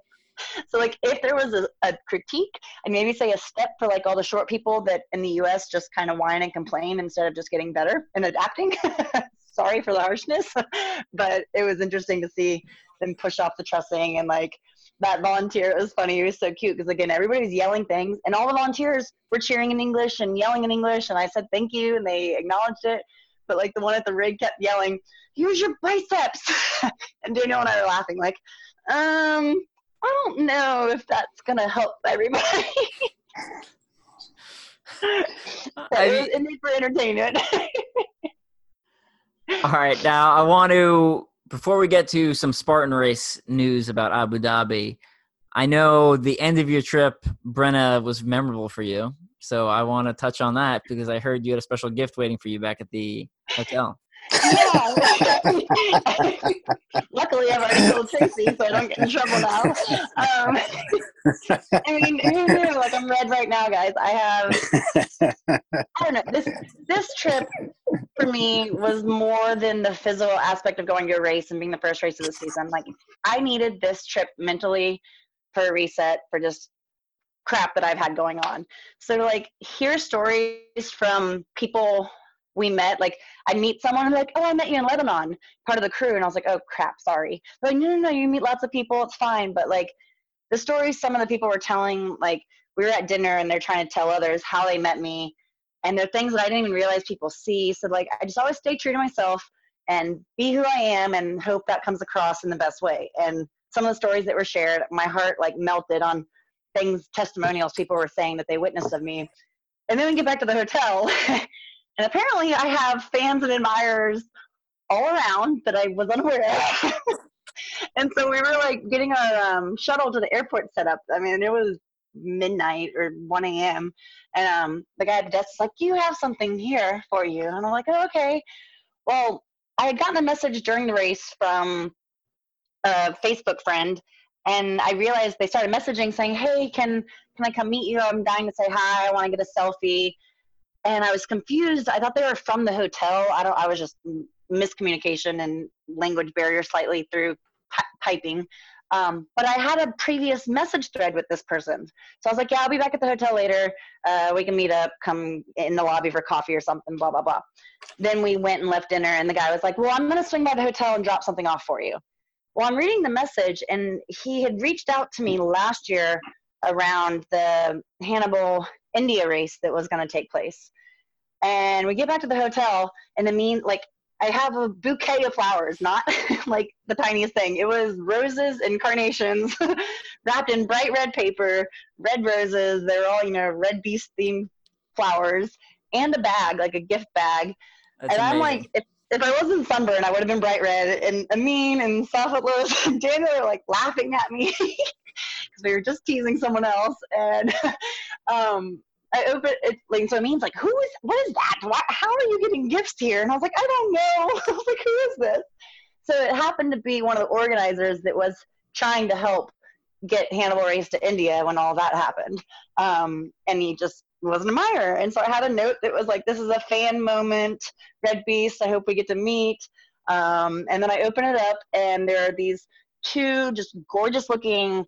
so like if there was a, a, critique and maybe say a step for like all the short people that in the us just kind of whine and complain instead of just getting better and adapting sorry for the harshness but it was interesting to see them push off the trussing and like that volunteer it was funny. He was so cute because again, everybody was yelling things, and all the volunteers were cheering in English and yelling in English, and I said thank you, and they acknowledged it. But like the one at the rig kept yelling, "Use your biceps," and Daniel and I were laughing like, um, I don't know if that's gonna help everybody. I mean- for entertainment. All right, now I want to before we get to some Spartan race news about Abu Dhabi. I know the end of your trip, Brenna, was memorable for you, so I want to touch on that because I heard you had a special gift waiting for you back at the hotel. Yeah. Luckily, I've already told Tracy, so I don't get in trouble now. Um, I mean, who knew? Like, I'm red right now, guys. I have, I don't know. This this trip for me was more than the physical aspect of going to a race and being the first race of the season. Like, I needed this trip mentally for a reset for just crap that I've had going on. So, like, hear stories from people we met, like, I'd meet someone and like, oh, I met you in Lebanon, part of the crew. And I was like, oh, crap, sorry. But like, no, no, no, you meet lots of people, it's fine. But like the stories some of the people were telling, like, we were at dinner and they're trying to tell others how they met me. And they're things that I didn't even realize people see. So, like, I just always stay true to myself and be who I am and hope that comes across in the best way. And some of the stories that were shared, my heart like melted on things, testimonials people were saying that they witnessed of me. And then we get back to the hotel. And apparently, I have fans and admirers all around that I was unaware of. and so we were like getting our um, shuttle to the airport set up. I mean, it was midnight or 1 a.m. And um, the guy at the desk was like, You have something here for you. And I'm like, Oh, okay. Well, I had gotten a message during the race from a Facebook friend. And I realized they started messaging saying, Hey, can, can I come meet you? I'm dying to say hi. I want to get a selfie and I was confused. I thought they were from the hotel. I don't. I was just miscommunication and language barrier slightly through pi- typing. Um, but I had a previous message thread with this person, so I was like, "Yeah, I'll be back at the hotel later. Uh, we can meet up. Come in the lobby for coffee or something." Blah blah blah. Then we went and left dinner, and the guy was like, "Well, I'm gonna swing by the hotel and drop something off for you." Well, I'm reading the message, and he had reached out to me last year around the Hannibal India race that was going to take place. And we get back to the hotel, and the mean like I have a bouquet of flowers, not like the tiniest thing. It was roses and carnations wrapped in bright red paper, red roses. They're all, you know, red beast themed flowers, and a bag, like a gift bag. That's and I'm amazing. like, if, if I wasn't sunburned, I would have been bright red. And Amin and Safalos and Daniel are like laughing at me because we were just teasing someone else. And um, I opened it, like, so Amin's like, who is, what is that? Why, how are you getting gifts here? And I was like, I don't know. I was like, who is this? So it happened to be one of the organizers that was trying to help get Hannibal Race to India when all that happened. Um, and he just was an admirer. And so I had a note that was like, this is a fan moment, Red Beast. I hope we get to meet. Um, and then I open it up, and there are these two just gorgeous looking,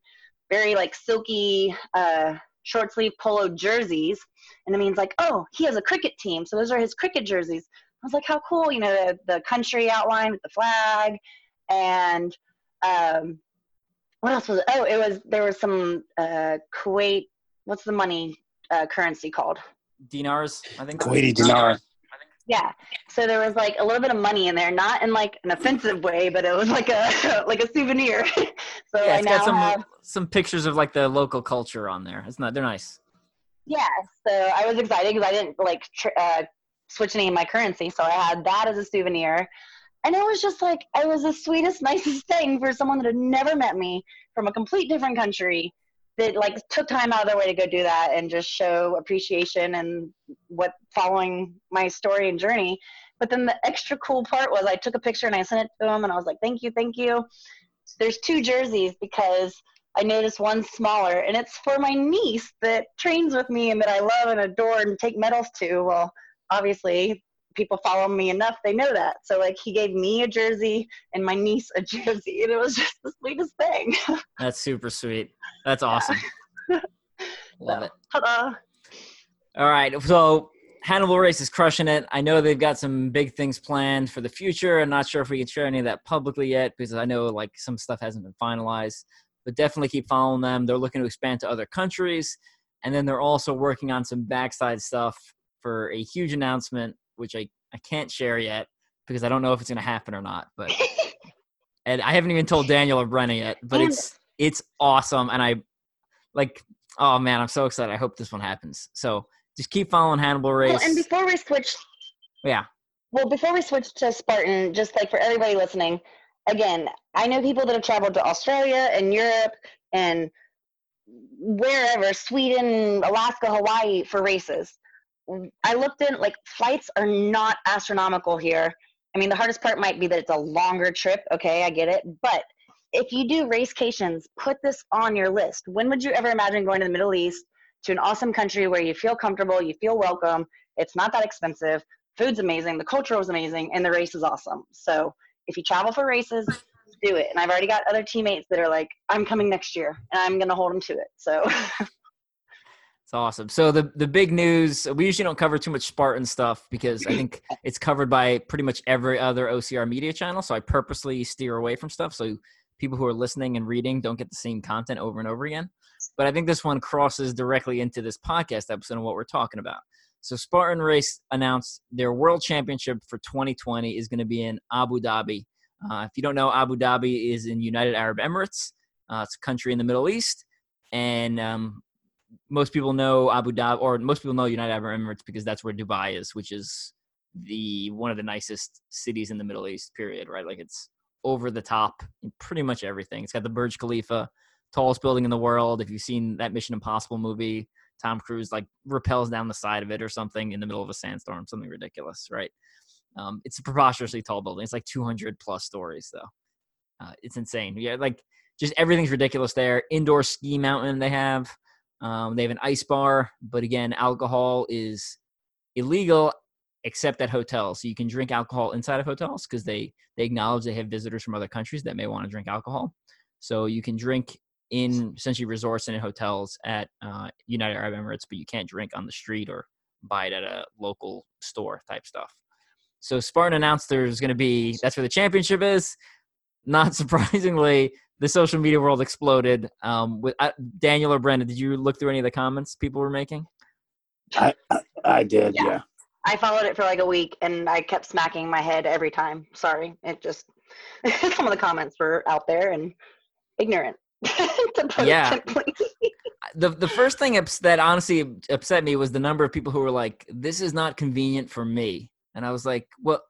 very like silky, uh, short sleeve polo jerseys. And it means like, oh, he has a cricket team. So those are his cricket jerseys. I was like, how cool, you know, the, the country outline with the flag. And um, what else was it? Oh, it was, there was some uh, Kuwait, what's the money uh, currency called? dinars. I think. Kuwaiti dinar. Yeah. So there was like a little bit of money in there, not in like an offensive way, but it was like a like a souvenir. so Yeah, I it's now got some have some pictures of like the local culture on there. It's not. They're nice. yeah. So I was excited because I didn't like tr- uh, switch any of my currency, so I had that as a souvenir. And it was just like it was the sweetest, nicest thing for someone that had never met me from a complete different country that like took time out of their way to go do that and just show appreciation and what following my story and journey. But then the extra cool part was I took a picture and I sent it to him and I was like, thank you, thank you. There's two jerseys because I noticed one smaller and it's for my niece that trains with me and that I love and adore and take medals to. Well, obviously people follow me enough, they know that. So like he gave me a jersey and my niece a jersey and it was just the sweetest thing. That's super sweet. That's awesome. Love it. Ta-da. All right. So Hannibal Race is crushing it. I know they've got some big things planned for the future. I'm not sure if we can share any of that publicly yet because I know like some stuff hasn't been finalized. But definitely keep following them. They're looking to expand to other countries, and then they're also working on some backside stuff for a huge announcement, which I I can't share yet because I don't know if it's going to happen or not. But and I haven't even told Daniel or Brenna yet. But oh, it's it's awesome, and I like. Oh man, I'm so excited! I hope this one happens. So just keep following Hannibal Race. Well, and before we switch, yeah. Well, before we switch to Spartan, just like for everybody listening, again, I know people that have traveled to Australia and Europe and wherever, Sweden, Alaska, Hawaii for races. I looked in, like, flights are not astronomical here. I mean, the hardest part might be that it's a longer trip. Okay, I get it. But if you do racecations, put this on your list. When would you ever imagine going to the Middle East to an awesome country where you feel comfortable, you feel welcome, it's not that expensive, food's amazing, the culture was amazing, and the race is awesome. So if you travel for races, do it. And I've already got other teammates that are like, I'm coming next year and I'm going to hold them to it. So It's awesome. So the the big news, we usually don't cover too much Spartan stuff because I think it's covered by pretty much every other OCR media channel. So I purposely steer away from stuff so people who are listening and reading don't get the same content over and over again. But I think this one crosses directly into this podcast episode and what we're talking about. So Spartan Race announced their world championship for 2020 is going to be in Abu Dhabi. Uh, if you don't know, Abu Dhabi is in United Arab Emirates. Uh, it's a country in the Middle East, and um, most people know Abu Dhabi, or most people know United Arab Emirates because that's where Dubai is, which is the one of the nicest cities in the Middle East. Period. Right? Like it's over the top in pretty much everything. It's got the Burj Khalifa, tallest building in the world. If you've seen that Mission Impossible movie, Tom Cruise like repels down the side of it or something in the middle of a sandstorm, something ridiculous, right? Um, it's a preposterously tall building. It's like 200 plus stories, though. Uh, it's insane. Yeah, like just everything's ridiculous there. Indoor ski mountain they have. Um, they have an ice bar, but again, alcohol is illegal except at hotels. So you can drink alcohol inside of hotels because they they acknowledge they have visitors from other countries that may want to drink alcohol. So you can drink in essentially resorts and in hotels at uh, United Arab Emirates, but you can't drink on the street or buy it at a local store type stuff. So Spartan announced there's going to be that's where the championship is. Not surprisingly, the social media world exploded. Um, with uh, Daniel or Brenna, did you look through any of the comments people were making? I I, I did, yeah. yeah. I followed it for like a week, and I kept smacking my head every time. Sorry, it just some of the comments were out there and ignorant. yeah. the the first thing that honestly upset me was the number of people who were like, "This is not convenient for me," and I was like, "Well,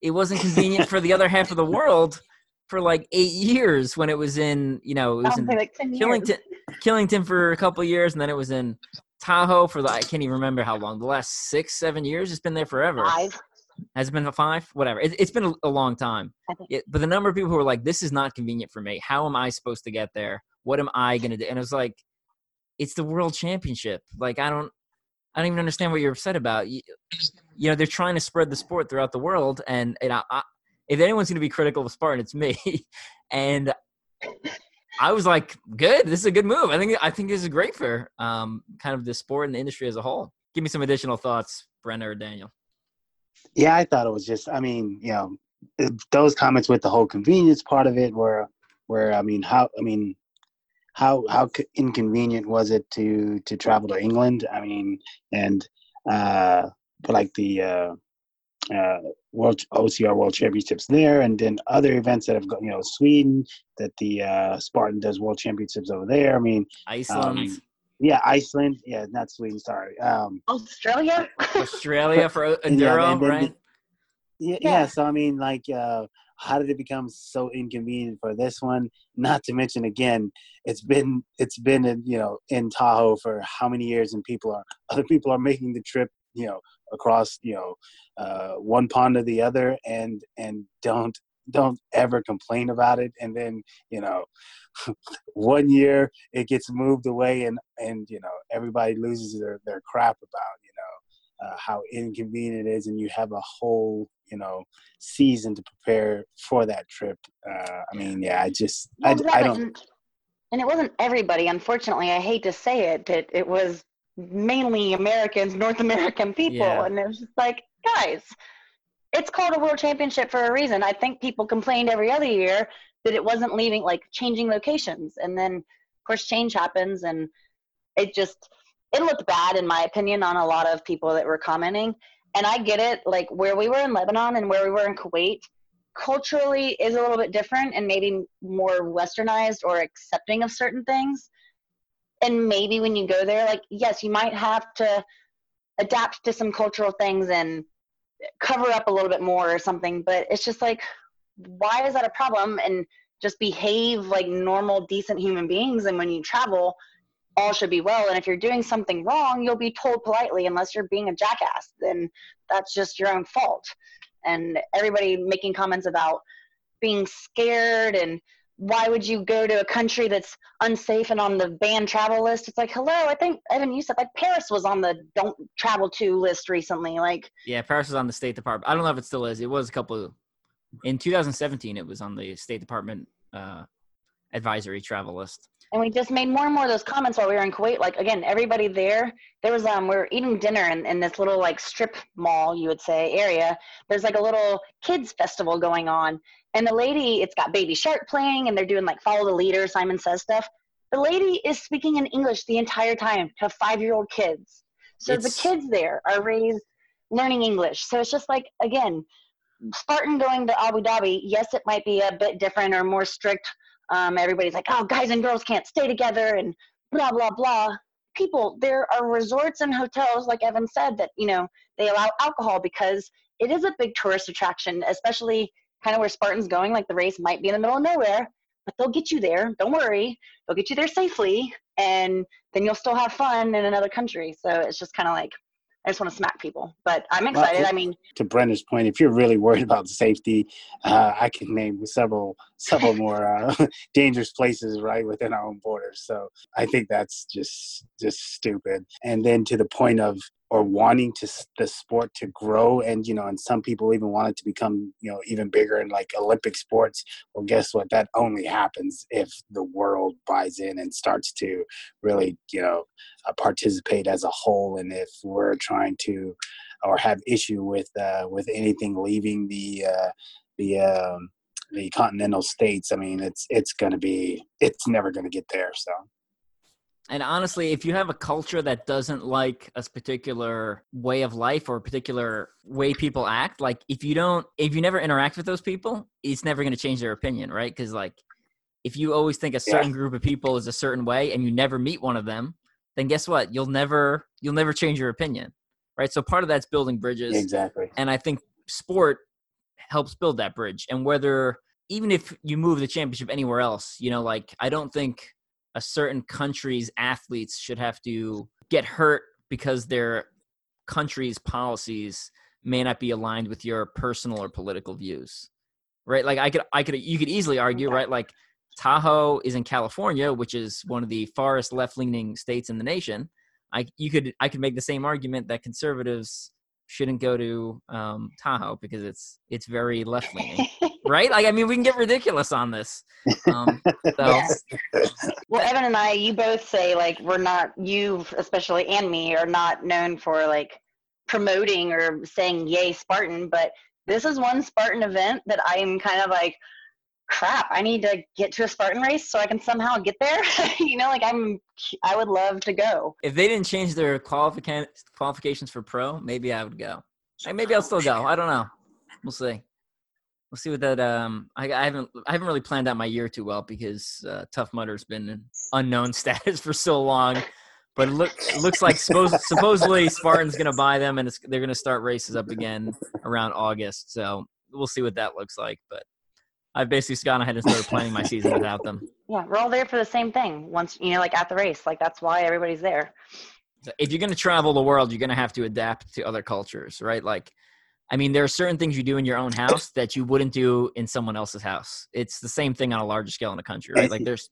it wasn't convenient for the other half of the world for like eight years when it was in, you know, it was in like Killington, Killington for a couple years, and then it was in Tahoe for the I can't even remember how long. The last six, seven years, it's been there forever. Five. Has it been five? Whatever. It, has been a, a, long time. It, but the number of people who are like, "This is not convenient for me. How am I supposed to get there? What am I going to do?" And it was like, it's the world championship. Like I don't, I don't even understand what you're upset about. You, you know, they're trying to spread the sport throughout the world, and and I, I, if anyone's going to be critical of Spartan, it's me. and I was like, good. This is a good move. I think I think this is great for um, kind of the sport and the industry as a whole. Give me some additional thoughts, Brenna or Daniel. Yeah, I thought it was just. I mean, you know, those comments with the whole convenience part of it, where, where I mean, how I mean, how how inconvenient was it to to travel to England? I mean, and uh, like the uh, uh, World OCR World Championships there, and then other events that have got you know Sweden that the uh, Spartan does World Championships over there. I mean, Iceland. Um, yeah, Iceland. Yeah, not Sweden. Sorry. Um, Australia. Australia for enduro, yeah, right? yeah, yeah. So I mean, like, uh, how did it become so inconvenient for this one? Not to mention, again, it's been it's been in you know in Tahoe for how many years, and people are other people are making the trip, you know, across you know uh, one pond to the other, and and don't don't ever complain about it. And then you know one year it gets moved away and and you know everybody loses their their crap about you know uh, how inconvenient it is. And you have a whole you know season to prepare for that trip. Uh, i mean yeah i just well, I, I don't and it wasn't everybody unfortunately. I hate to say it but it was mainly Americans, North American people. Yeah. And it was just like, guys, it's called a world championship for a reason. I think people complained every other year that it wasn't leaving, like changing locations. And then, of course, change happens. And it just, it looked bad, in my opinion, on a lot of people that were commenting. And I get it, like where we were in Lebanon and where we were in Kuwait, culturally is a little bit different and maybe more westernized or accepting of certain things and maybe when you go there like yes you might have to adapt to some cultural things and cover up a little bit more or something but it's just like why is that a problem? And just behave like normal decent human beings and when you travel all should be well. And if you're doing something wrong you'll be told politely unless you're being a jackass then that's just your own fault. And everybody making comments about being scared and why would you go to a country that's unsafe and on the banned travel list? It's like, hello, I think Evan, you said like Paris was on the don't travel to list recently. Like, Yeah, Paris was on the State Department. I don't know if it still is. It was a couple. In 2017, it was on the State Department uh, advisory travel list. And we just made more and more of those comments while we were in Kuwait. Like again, everybody there, there was um, we were eating dinner in, in this little like strip mall, you would say area. There's like a little kids festival going on, and the lady, it's got Baby Shark playing, and they're doing like follow the leader, Simon Says stuff. The lady is speaking in English the entire time to five year old kids. So It's- the kids there are raised learning English. So it's just like again, Spartan going to Abu Dhabi. Yes, it might be a bit different or more strict um, everybody's like, oh, guys and girls can't stay together and blah, blah, blah. People, there are resorts and hotels, like Evan said, that, you know, they allow alcohol because it is a big tourist attraction, especially kind of where Spartan's going. Like the race might be in the middle of nowhere, but they'll get you there. Don't worry. They'll get you there safely. And then you'll still have fun in another country. So it's just kind of like, I just want to smack people. But I'm excited. I mean, to Brenna's point, if you're really worried about safety, uh, I can name several several more uh, dangerous places right within our own borders. So I think that's just just stupid. And then to the point of or wanting to the sport to grow, and you know, and some people even want it to become you know even bigger in like Olympic sports. Well, guess what? That only happens if the world buys in and starts to really you know uh, participate as a whole, and if we're trying to or have issue with uh, with anything leaving the uh, the um, the continental states. I mean, it's it's going to be it's never going to get there. So And honestly, if you have a culture that doesn't like a particular way of life or a particular way people act, like if you don't, if you never interact with those people, it's never going to change their opinion, right? Because like, if you always think a certain group of people is a certain way and you never meet one of them, then guess what? You'll never, you'll never change your opinion, right? So part of that's building bridges exactly. and I think sport helps build that bridge. And whether even if you move the championship anywhere else, you know, like I don't think a certain country's athletes should have to get hurt because their country's policies may not be aligned with your personal or political views. Right? Like I could I could you could easily argue, right? Like Tahoe is in California, which is one of the farthest left-leaning states in the nation. I you could I could make the same argument that conservatives shouldn't go to um, Tahoe because it's it's very left leaning, right? Like I mean, we can get ridiculous on this. Um, so Yeah. well, Evan and I, you both say like we're not, you especially and me, are not known for like promoting or saying yay Spartan, but this is one Spartan event that I am kind of like, crap, I need to get to a Spartan race so I can somehow get there. you know, like I'm, I would love to go. if they didn't change their qualifica- qualifications for pro, maybe I would go. Like, maybe I'll still go. I don't know. We'll see. We'll see what that. Um, I, I haven't I haven't really planned out my year too well because uh, Tough Mudder's been in unknown status for so long. But it, look, it looks like suppose, supposedly Spartan's going to buy them and it's, they're going to start races up again around August. So we'll see what that looks like. But I've basically gone ahead and started planning my season without them. Yeah, we're all there for the same thing. Once you know, like at the race, like that's why everybody's there. So if you're going to travel the world, you're going to have to adapt to other cultures, right? Like, I mean, there are certain things you do in your own house that you wouldn't do in someone else's house. It's the same thing on a larger scale in a country, right? Like, there's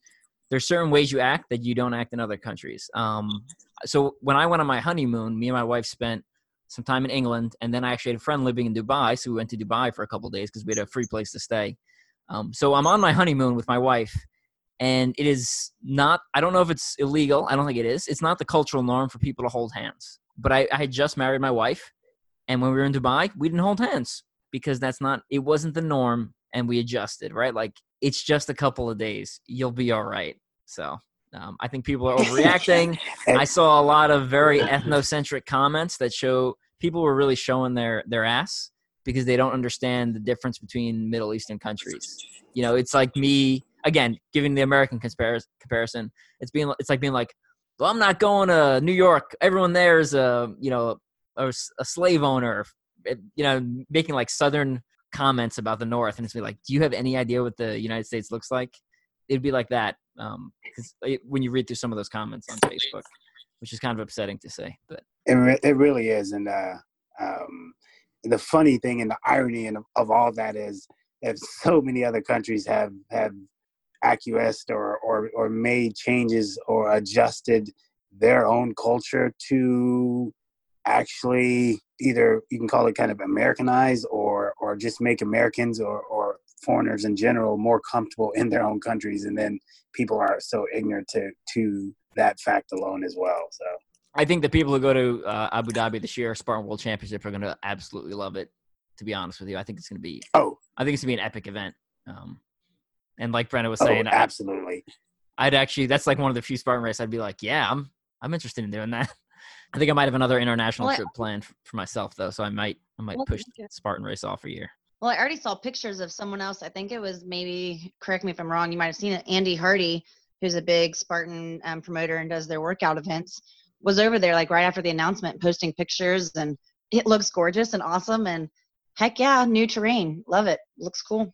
there's certain ways you act that you don't act in other countries. Um, so when I went on my honeymoon, me and my wife spent some time in England, and then I actually had a friend living in Dubai, so we went to Dubai for a couple of days because we had a free place to stay. Um, so I'm on my honeymoon with my wife, and it is not. I don't know if it's illegal. I don't think it is. It's not the cultural norm for people to hold hands. But I, I had just married my wife, and when we were in Dubai, we didn't hold hands because that's not. It wasn't the norm, and we adjusted. Right, like it's just a couple of days. You'll be all right. So um, I think people are overreacting. I saw a lot of very ethnocentric comments that show people were really showing their their ass because they don't understand the difference between Middle Eastern countries. You know, it's like me again giving the American comparison. It's being it's like being like, well, I'm not going to New York. Everyone there is a you know a, a slave owner. You know, making like Southern comments about the North, and it's be like, do you have any idea what the United States looks like? It'd be like that um, when you read through some of those comments on Facebook, which is kind of upsetting to say, but it re- it really is, and uh, um, the funny thing and the irony of, of all that is, if so many other countries have have acquiesced or or or made changes or adjusted their own culture to actually either you can call it kind of Americanize or or just make Americans or or foreigners in general more comfortable in their own countries and then people are so ignorant to to that fact alone as well so. I think the people who go to uh, abu dhabi this year spartan world championship are going to absolutely love it to be honest with you. I think it's going to be oh. I think it's going to be an epic event um, and like Brenna was oh, saying absolutely. I, i'd actually that's like one of the few spartan races i'd be like yeah i'm i'm interested in doing that i think i might have another international well, trip planned for myself though so i might i might well, push spartan race off a year well, I already saw pictures of someone else. I think it was maybe, correct me if I'm wrong, you might have seen it. Andy Hardy, who's a big Spartan um, promoter and does their workout events, was over there like right after the announcement, posting pictures, and it looks gorgeous and awesome. And heck yeah, new terrain. Love it. Looks cool.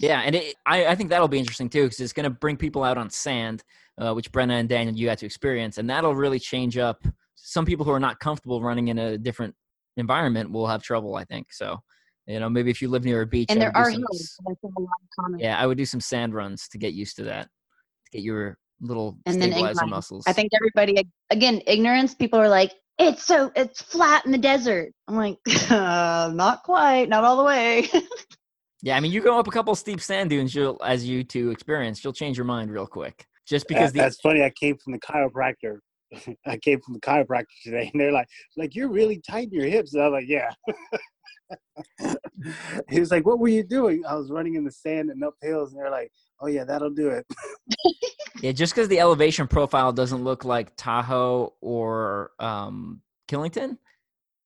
Yeah, and it, I, I think that'll be interesting too because it's going to bring people out on sand, uh, which Brenna and Daniel you had to experience, and that'll really change up. Some people who are not comfortable running in a different environment will have trouble. I think so. You know, maybe if you live near a beach, and there are hills. Yeah, I would do some sand runs to get used to that, to get your little and stabilizer then muscles. I think everybody again ignorance. People are like, it's so it's flat in the desert. I'm like, uh, not quite, not all the way. yeah, I mean, you go up a couple steep sand dunes, you'll as you to experience, you'll change your mind real quick. Just because the, that's funny. I came from the chiropractor. I came from the chiropractor today, and they're like, "Like you're really tight in your hips." And I was like, "Yeah." he was like, "What were you doing?" I was running in the sand and up hills, and they're like, "Oh yeah, that'll do it." yeah, just because the elevation profile doesn't look like Tahoe or um, Killington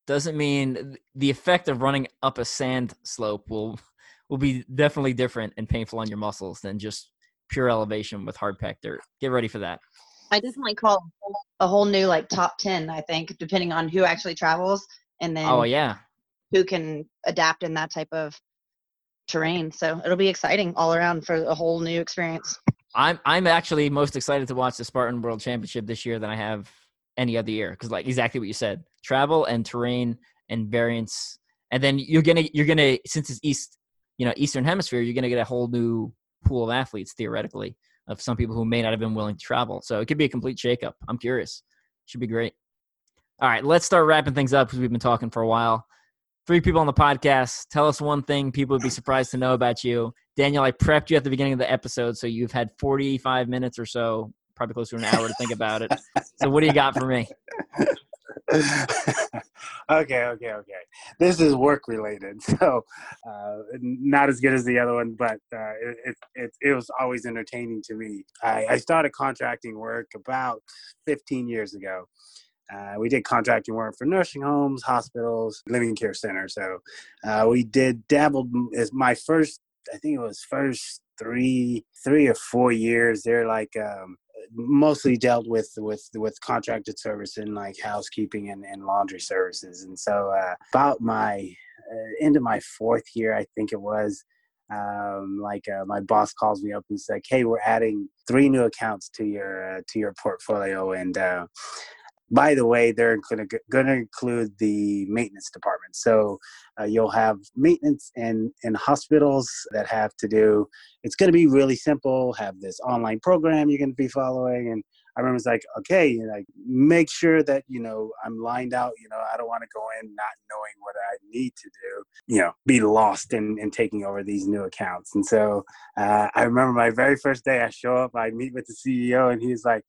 doesn't mean the effect of running up a sand slope will will be definitely different and painful on your muscles than just pure elevation with hard packed dirt. Get ready for that. I definitely call a whole new like top ten. I think depending on who actually travels, and then oh yeah, who can adapt in that type of terrain. So it'll be exciting all around for a whole new experience. I'm I'm actually most excited to watch the Spartan World Championship this year than I have any other year because like exactly what you said, travel and terrain and variance, and then you're gonna you're gonna since it's east, you know, Eastern Hemisphere, you're gonna get a whole new pool of athletes theoretically of some people who may not have been willing to travel. So it could be a complete shakeup. I'm curious. Should be great. All right, let's start wrapping things up because we've been talking for a while three people on the podcast. Tell us one thing people would be surprised to know about you. Daniel, I prepped you at the beginning of the episode, so you've had 45 minutes or so, probably close to an hour to think about it. So, what do you got for me? Okay, okay, okay. This is work related, so uh, not as good as the other one, but uh, it, it, it, was always entertaining to me. I, I started contracting work about 15 years ago. Uh, we did contracting work for nursing homes, hospitals, living care centers. So uh, we did dabbled as my first, I think it was first three, three or four years. They're like um, mostly dealt with with with contracted service and like housekeeping and, and laundry services. And so uh, about my uh, of my fourth year, I think it was. Um, like uh, my boss calls me up and says, "Hey, we're adding three new accounts to your uh, to your portfolio, and uh, by the way, they're going to include the maintenance department. So uh, you'll have maintenance in, in hospitals that have to do, it's going to be really simple, have this online program you're going to be following. And I remember it's like, okay, like make sure that, you know, I'm lined out, you know, I don't want to go in not knowing what I need to do, you know, be lost in, in taking over these new accounts. And so uh, I remember my very first day I show up, I meet with the CEO and he's like,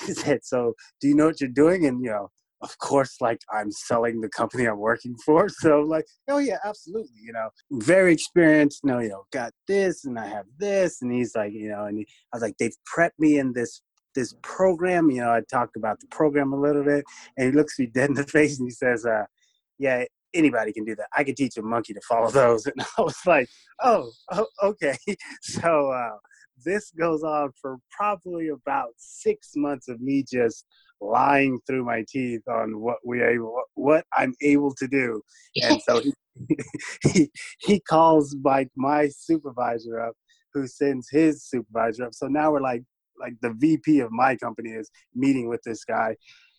he said, so do you know what you're doing? And, you know, of course, like I'm selling the company I'm working for. So like, oh yeah, absolutely. You know, very experienced. Know, you know, got this and I have this. And he's like, you know, and he, I was like, they've prepped me in this this program. You know, I talked about the program a little bit, and he looks me dead in the face and he says, uh, "Yeah, anybody can do that. I could teach a monkey to follow those." And I was like, "Oh, oh okay." So uh, this goes on for probably about six months of me just lying through my teeth on what we what I'm able to do, and so he, he, he calls my my supervisor up, who sends his supervisor up. So now we're like like the VP of my company is meeting with this guy.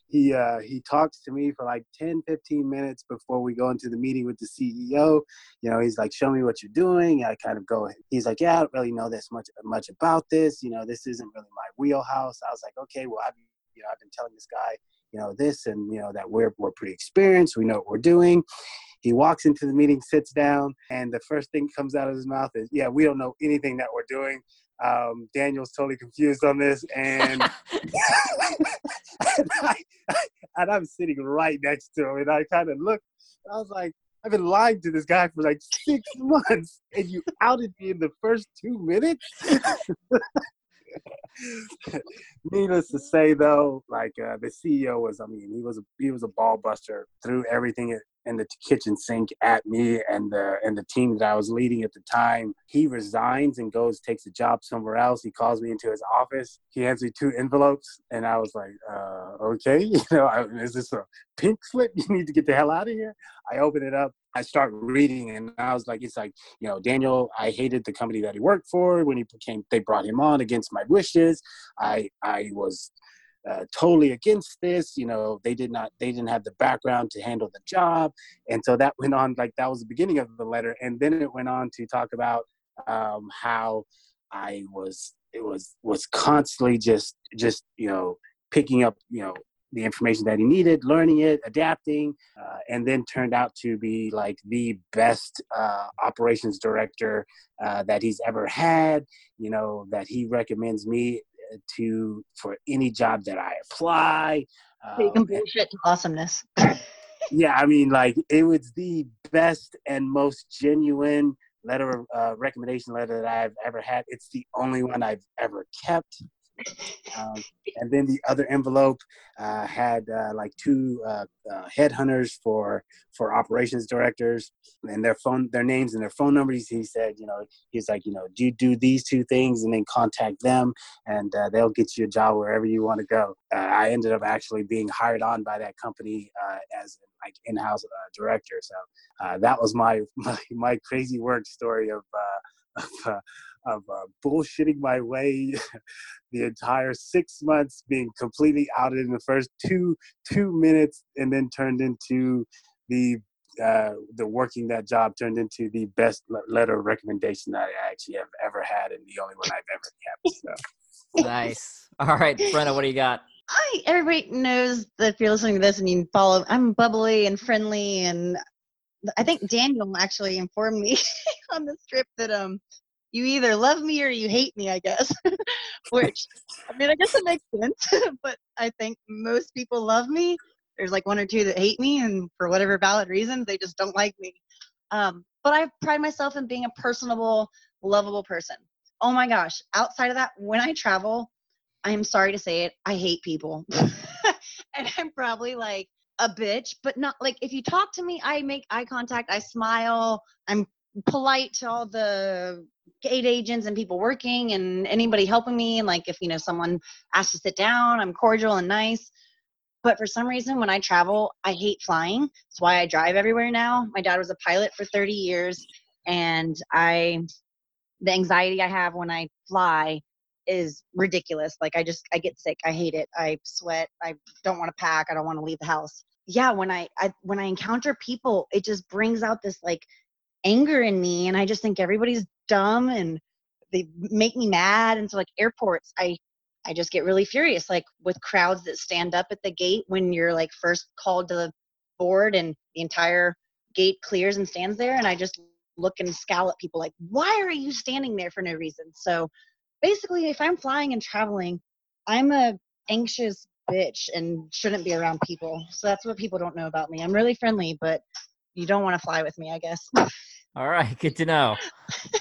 He uh, he talks to me for like 10, 15 minutes before we go into the meeting with the CEO. You know, he's like, "Show me what you're doing." I kind of go. He's like, "Yeah, I don't really know this much much about this. You know, this isn't really my wheelhouse." I was like, "Okay, well, I've you know I've been telling this guy, you know, this and you know that we're we're pretty experienced. We know what we're doing." He walks into the meeting, sits down, and the first thing comes out of his mouth is, "Yeah, we don't know anything that we're doing. Um, Daniel's totally confused on this, and, and, I, and I'm sitting right next to him, and I kind of look. I was like, I've been lying to this guy for like six months, and you outed me in the first two minutes. Needless to say, though, like uh, the CEO was, I mean, he was a he was a ball buster, threw everything in the kitchen sink at me and the and the team that I was leading at the time. He resigns and goes takes a job somewhere else. He calls me into his office. He hands me two envelopes, and I was like, uh, "Okay, you know, is this a pink slip? You need to get the hell out of here." I open it up. I start reading, and I was like, "It's like you know, Daniel. I hated the company that he worked for when he became. They brought him on against my wishes. I I was." Uh, totally against this. You know, they did not, they didn't have the background to handle the job, and so that went on. Like that was the beginning of the letter, and then it went on to talk about um, how I was, it was was constantly just, just you know, picking up, you know, the information that he needed, learning it, adapting, uh, and then turned out to be like the best uh, operations director uh, that he's ever had. You know that he recommends me to for any job that I apply. Um, bullshit to awesomeness. yeah, I mean, like it was the best and most genuine letter uh, recommendation letter that I've ever had. It's the only one I've ever kept. Um, and then the other envelope uh, had uh, like two uh, uh, headhunters for for operations directors and their phone their names and their phone numbers. He said you know he's like you know do you do these two things and then contact them and uh, they'll get you a job wherever you want to go. Uh, i ended up actually being hired on by that company as like in-house director. So that was my, my, my crazy work story of of, of uh, bullshitting my way the entire six months, being completely outed in the first two two minutes, and then turned into the uh, the working that job turned into the best letter of recommendation that I actually have ever had, and the only one I've ever kept. So. nice. All right, Brenna, what do you got? Hi, everybody knows that if you're listening to this and you follow, I'm bubbly and friendly, and I think Daniel actually informed me on this trip that um you either love me or you hate me, I guess. Which, I mean, I guess it makes sense, but I think most people love me. There's like one or two that hate me, and for whatever valid reasons, they just don't like me. Um, but I pride myself in being a personable, lovable person. Oh my gosh, outside of that, when I travel, I am sorry to say it, I hate people. and I'm probably like a bitch, but not like if you talk to me, I make eye contact, I smile, I'm polite to all the gate agents and people working and anybody helping me and like if you know someone asks to sit down i'm cordial and nice but for some reason when i travel i hate flying that's why i drive everywhere now my dad was a pilot for 30 years and i the anxiety i have when i fly is ridiculous. Like I just I get sick. I hate it. I sweat. I don't want to pack. I don't want to leave the house. Yeah, when I, I when I encounter people, it just brings out this like anger in me and I just think everybody's dumb and they make me mad and so like airports I I just get really furious like with crowds that stand up at the gate when you're like first called to the board and the entire gate clears and stands there and I just look and scowl at people like why are you standing there for no reason? So basically if i'm flying and traveling i'm a anxious bitch and shouldn't be around people so that's what people don't know about me. I'm really friendly but you don't want to fly with me i guess all right good to know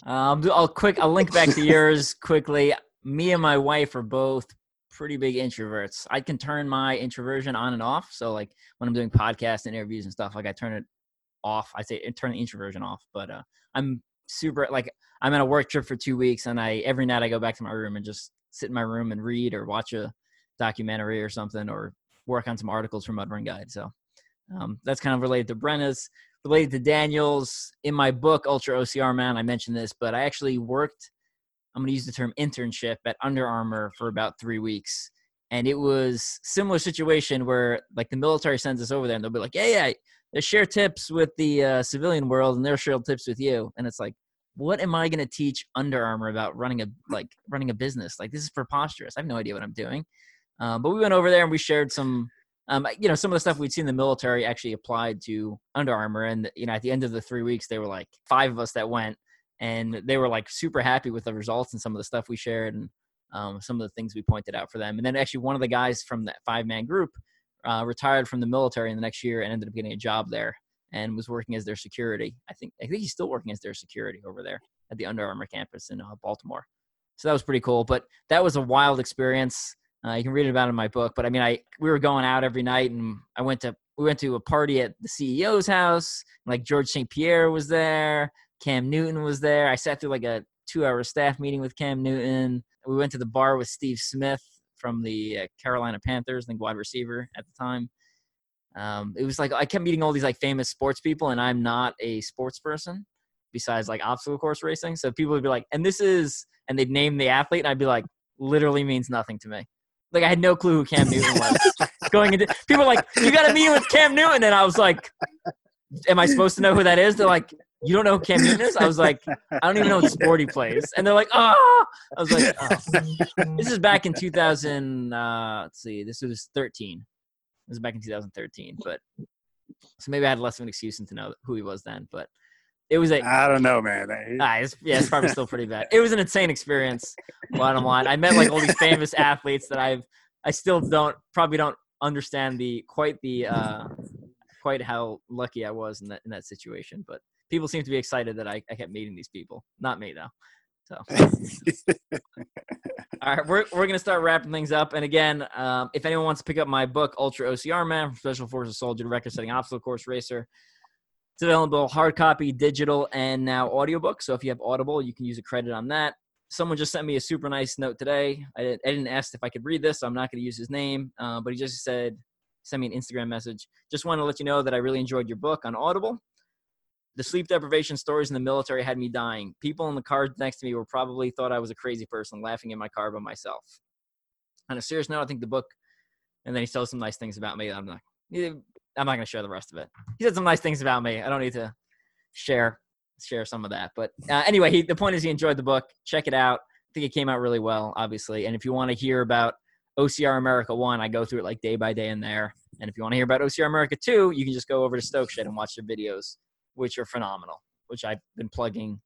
um, i'll quick i'll link back to yours quickly me and my wife are both pretty big introverts i can turn my introversion on and off so like when i'm doing podcasts and interviews and stuff like i turn it off. I say turn the introversion off, but uh, I'm super like I'm on a work trip for two weeks, and I every night I go back to my room and just sit in my room and read or watch a documentary or something or work on some articles from Mudrun Guide. So um, that's kind of related to Brenna's, related to Daniel's. In my book Ultra OCR Man, I mentioned this, but I actually worked. I'm going to use the term internship at Under Armour for about three weeks. And it was similar situation where like the military sends us over there and they'll be like, yeah, yeah, they share tips with the uh, civilian world and they'll share tips with you and it's like what am i going to teach under armour about running a like running a business like this is preposterous i have no idea what i'm doing um, but we went over there and we shared some um, you know some of the stuff we'd seen the military actually applied to under armour and you know at the end of the three weeks there were like five of us that went and they were like super happy with the results and some of the stuff we shared and um, some of the things we pointed out for them and then actually one of the guys from that five man group uh, retired from the military in the next year and ended up getting a job there and was working as their security. I think I think he's still working as their security over there at the Under Armour campus in uh, Baltimore. So that was pretty cool. But that was a wild experience. Uh, you can read about it in my book. But I mean, I we were going out every night, and I went to we went to a party at the CEO's house. Like George St. Pierre was there, Cam Newton was there. I sat through like a two-hour staff meeting with Cam Newton. We went to the bar with Steve Smith from the uh, Carolina Panthers, think wide receiver at the time. Um, it was like I kept meeting all these like famous sports people, and I'm not a sports person besides like obstacle course racing. So people would be like, and this is, and they'd name the athlete, and I'd be like, literally means nothing to me. Like I had no clue who Cam Newton was. Going into people like, you got to meet with Cam Newton, and I was like, am I supposed to know who that is? They're like, you don't know who Cam Newton is? I was like, I don't even know what sport he plays. And they're like, oh, I was like, oh. this is back in 2000. Uh, let's see, this was 13. This was back in 2013. But so maybe I had less of an excuse to know who he was then. But it was a. I don't know, man. Ah, it's, yeah, it's probably still pretty bad. It was an insane experience. Bottom line, I met like all these famous athletes that I've. I still don't probably don't understand the quite the uh quite how lucky I was in that in that situation, but people seem to be excited that I, I kept meeting these people. Not me though. So, all right, we're we're gonna start wrapping things up. And again, um, if anyone wants to pick up my book, Ultra OCR Man Special Forces Soldier Record-Setting Obstacle Course Racer, it's available hard copy, digital, and now audiobook. So if you have Audible, you can use a credit on that. Someone just sent me a super nice note today. I, I didn't ask if I could read this, so I'm not going to use his name, uh, but he just said, send me an Instagram message. Just want to let you know that I really enjoyed your book on Audible the sleep deprivation stories in the military had me dying. People in the car next to me were probably thought I was a crazy person laughing in my car by myself. On a serious note, I think the book, and then he says some nice things about me. I'm not, I'm not going to share the rest of it. He said some nice things about me. I don't need to share share some of that. But uh, anyway, he, the point is he enjoyed the book. Check it out. I think it came out really well, obviously. And if you want to hear about OCR America 1, I go through it like day by day in there. And if you want to hear about OCR America 2, you can just go over to Stoke Shed and watch their videos which are phenomenal, which I've been plugging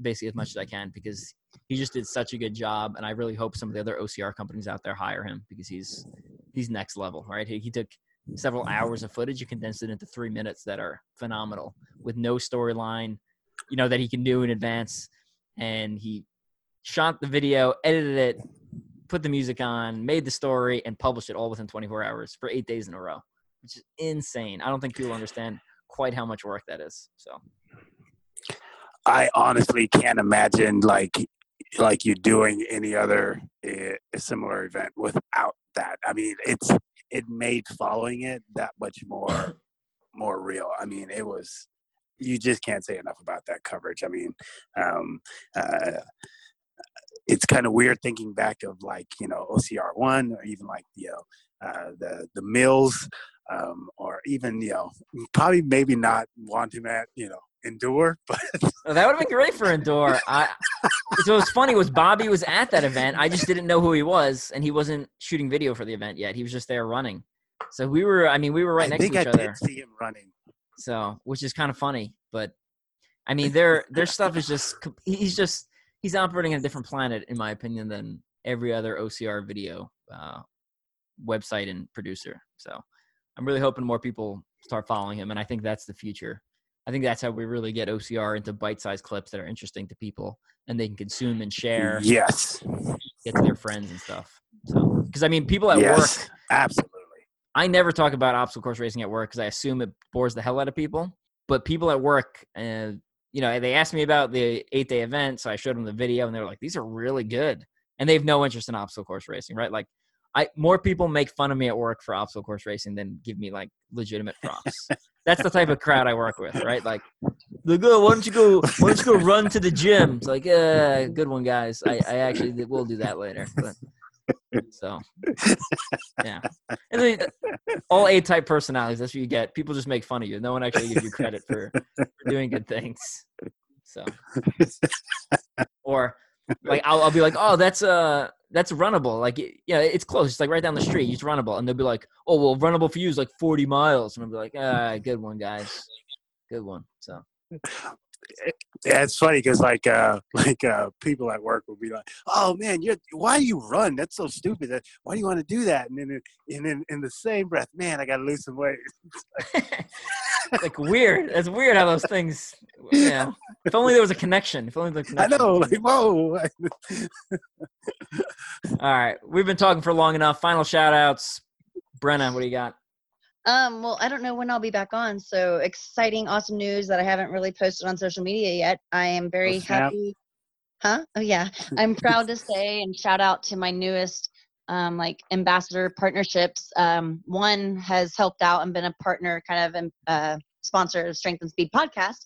basically as much as I can because he just did such a good job, and I really hope some of the other OCR companies out there hire him because he's he's next level, right? He, he took several hours of footage and condensed it into three minutes that are phenomenal with no storyline, you know, that he can do in advance, and he shot the video, edited it, put the music on, made the story, and published it all within 24 hours for eight days in a row, which is insane. I don't think people understand quite how much work that is. So I honestly can't imagine like like you doing any other uh, similar event without that. I mean, it's it made following it that much more more real. I mean, it was you just can't say enough about that coverage. I mean, um, uh, it's kind of weird thinking back of like you know OCR one or even like you know uh, the the mills um, or even you know probably maybe not want him at you know endure but Oh, that would have been great for Endor. I, so what's funny was Bobby was at that event. I just didn't know who he was, and he wasn't shooting video for the event yet. He was just there running. So we were. I mean, we were right I next to each I other. see him running. So which is kind of funny, but I mean, their their stuff is just. He's just he's operating on a different planet, in my opinion, than every other OCR video uh, website and producer. So I'm really hoping more people start following him, and I think that's the future. I think that's how we really get OCR into bite-sized clips that are interesting to people, and they can consume and share, Yes. get to their friends and stuff. So, because I mean, people at yes. work, Absolutely. I never talk about obstacle course racing at work because I assume it bores the hell out of people. But people at work, uh, you know, they asked me about the eight day event, so I showed them the video, and they were like, "These are really good," and they have no interest in obstacle course racing, right? Like, I more people make fun of me at work for obstacle course racing than give me like legitimate props. That's the type of crowd I work with, right? Like, like, oh, why don't you go? Why don't you go run to the gym? It's like, uh, good one, guys. I, I actually will do that later. But so, yeah. And then, all A type personalities. That's what you get. People just make fun of you. No one actually gives you credit for, for doing good things. So, or like I'll, I'll be like, oh, that's uh that's runnable. Like, yeah, it's close. It's like right down the street. It's runnable, and they'll be like, oh, well, runnable for you is like forty miles, and I'll be like, ah, good one, guys, good one. So, Yeah, it's funny because like uh like uh people at work will be like, "Oh man, you why do you run? That's so stupid. That why do you want to do that?" And then and then in the same breath, man, I got to lose some weight. like weird. It's weird how those things. Yeah. If only there was a connection. If only the I know, like whoa. All right, we've been talking for long enough. Final shout outs. Brenna, what do you got? Um, well, I don't know when I'll be back on. So exciting, awesome news that I haven't really posted on social media yet. I am very Oh, happy. Huh? Oh yeah. I'm proud to say and shout out to my newest um, like ambassador partnerships. Um, one has helped out and been a partner, kind of uh, sponsor of Strength and Speed podcast.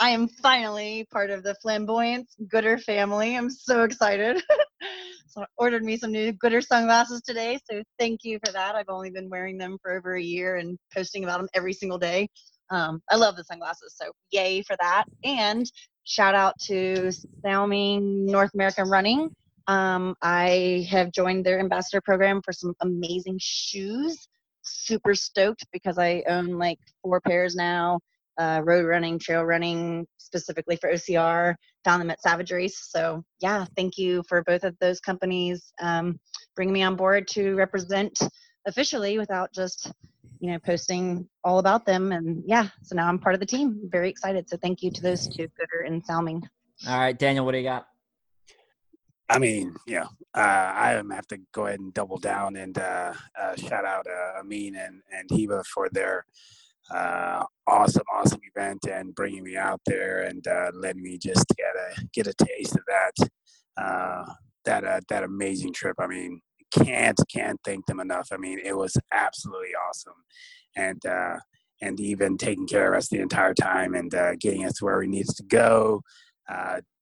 I am finally part of the flamboyant Goodr family. I'm so excited. so ordered me some new Goodr sunglasses today. So thank you for that. I've only been wearing them for over a year and posting about them every single day. Um, I love the sunglasses. So yay for that. And shout out to Salming North American Running. Um, I have joined their ambassador program for some amazing shoes. Super stoked because I own like four pairs now uh, road running, trail running, specifically for OCR. Found them at Savage Race. So yeah, thank you for both of those companies um, bringing me on board to represent officially without just you know posting all about them. And yeah, so now I'm part of the team. Very excited. So thank you to those two, Goodr and Salming. All right, Daniel, what do you got? I mean, know, uh, I am have to go ahead and double down and uh, uh, shout out uh, Amin and and Hiba for their uh, awesome, awesome event and bringing me out there and uh, letting me just get a get a taste of that that that amazing trip. I mean, can't can't thank them enough. I mean, it was absolutely awesome, and and even taking care of us the entire time and getting us to where we needed to go.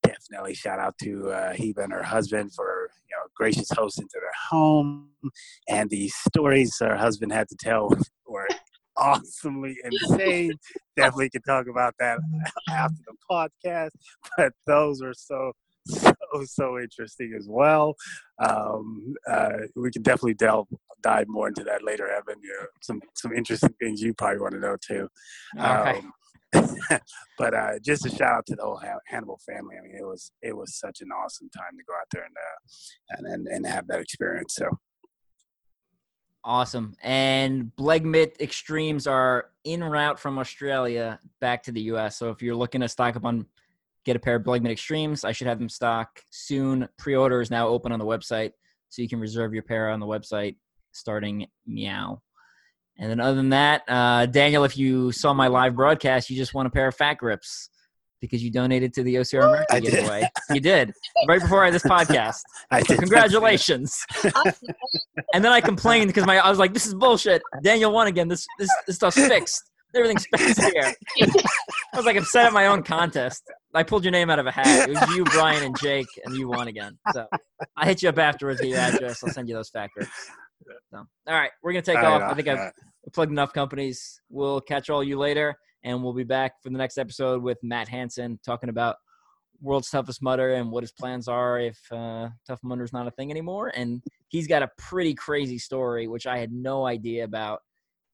Definitely shout out to uh, Heba and her husband for you know gracious hosting to their home, and the stories her husband had to tell were awesomely insane. definitely can talk about that after the podcast, but those were so so so interesting as well. Um, uh, we can definitely delve dive more into that later, Evan. You know, some some interesting things you probably want to know too. Okay. But uh, just a shout out to the whole Hannibal family. I mean, it was it was such an awesome time to go out there and uh, and, and and have that experience. So Awesome. And Blegmit Extremes are en route from Australia back to the US. So if you're looking to stock up on get a pair of Blegmit Extremes, I should have them stock soon. Pre-order is now open on the website, so you can reserve your pair on the website starting meow. And then other than that, uh, Daniel, if you saw my live broadcast, you just won a pair of fat grips because you donated to the OCR America I did. giveaway. You did right before this podcast. I did- congratulations. and then I complained because my I was like, "This is bullshit." Daniel won again. This this this stuff's fixed. Everything's fancier. I was like, I'm set up my own contest. I pulled your name out of a hat. It was you, Brian, and Jake, and you won again. So I hit you up afterwards with your address. I'll send you those fact So, all right, we're gonna take All off. right, I think I've right. plugged enough companies. We'll catch all you later, and we'll be back for the next episode with Matt Hansen talking about World's Toughest Mudder and what his plans are if uh, Tough Mudder is not a thing anymore. And he's got a pretty crazy story, which I had no idea about.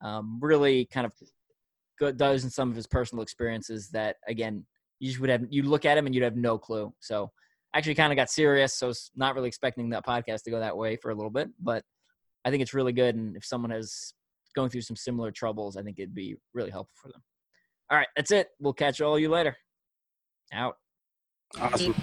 Um, really, kind of go- does in some of his personal experiences that again you just would have you look at him and you'd have no clue. So actually, kind of got serious. So it's not really expecting that podcast to go that way for a little bit, but I think it's really good. And if someone has going through some similar troubles, I think it'd be really helpful for them. All right, that's it. We'll catch all you later. Out. Awesome.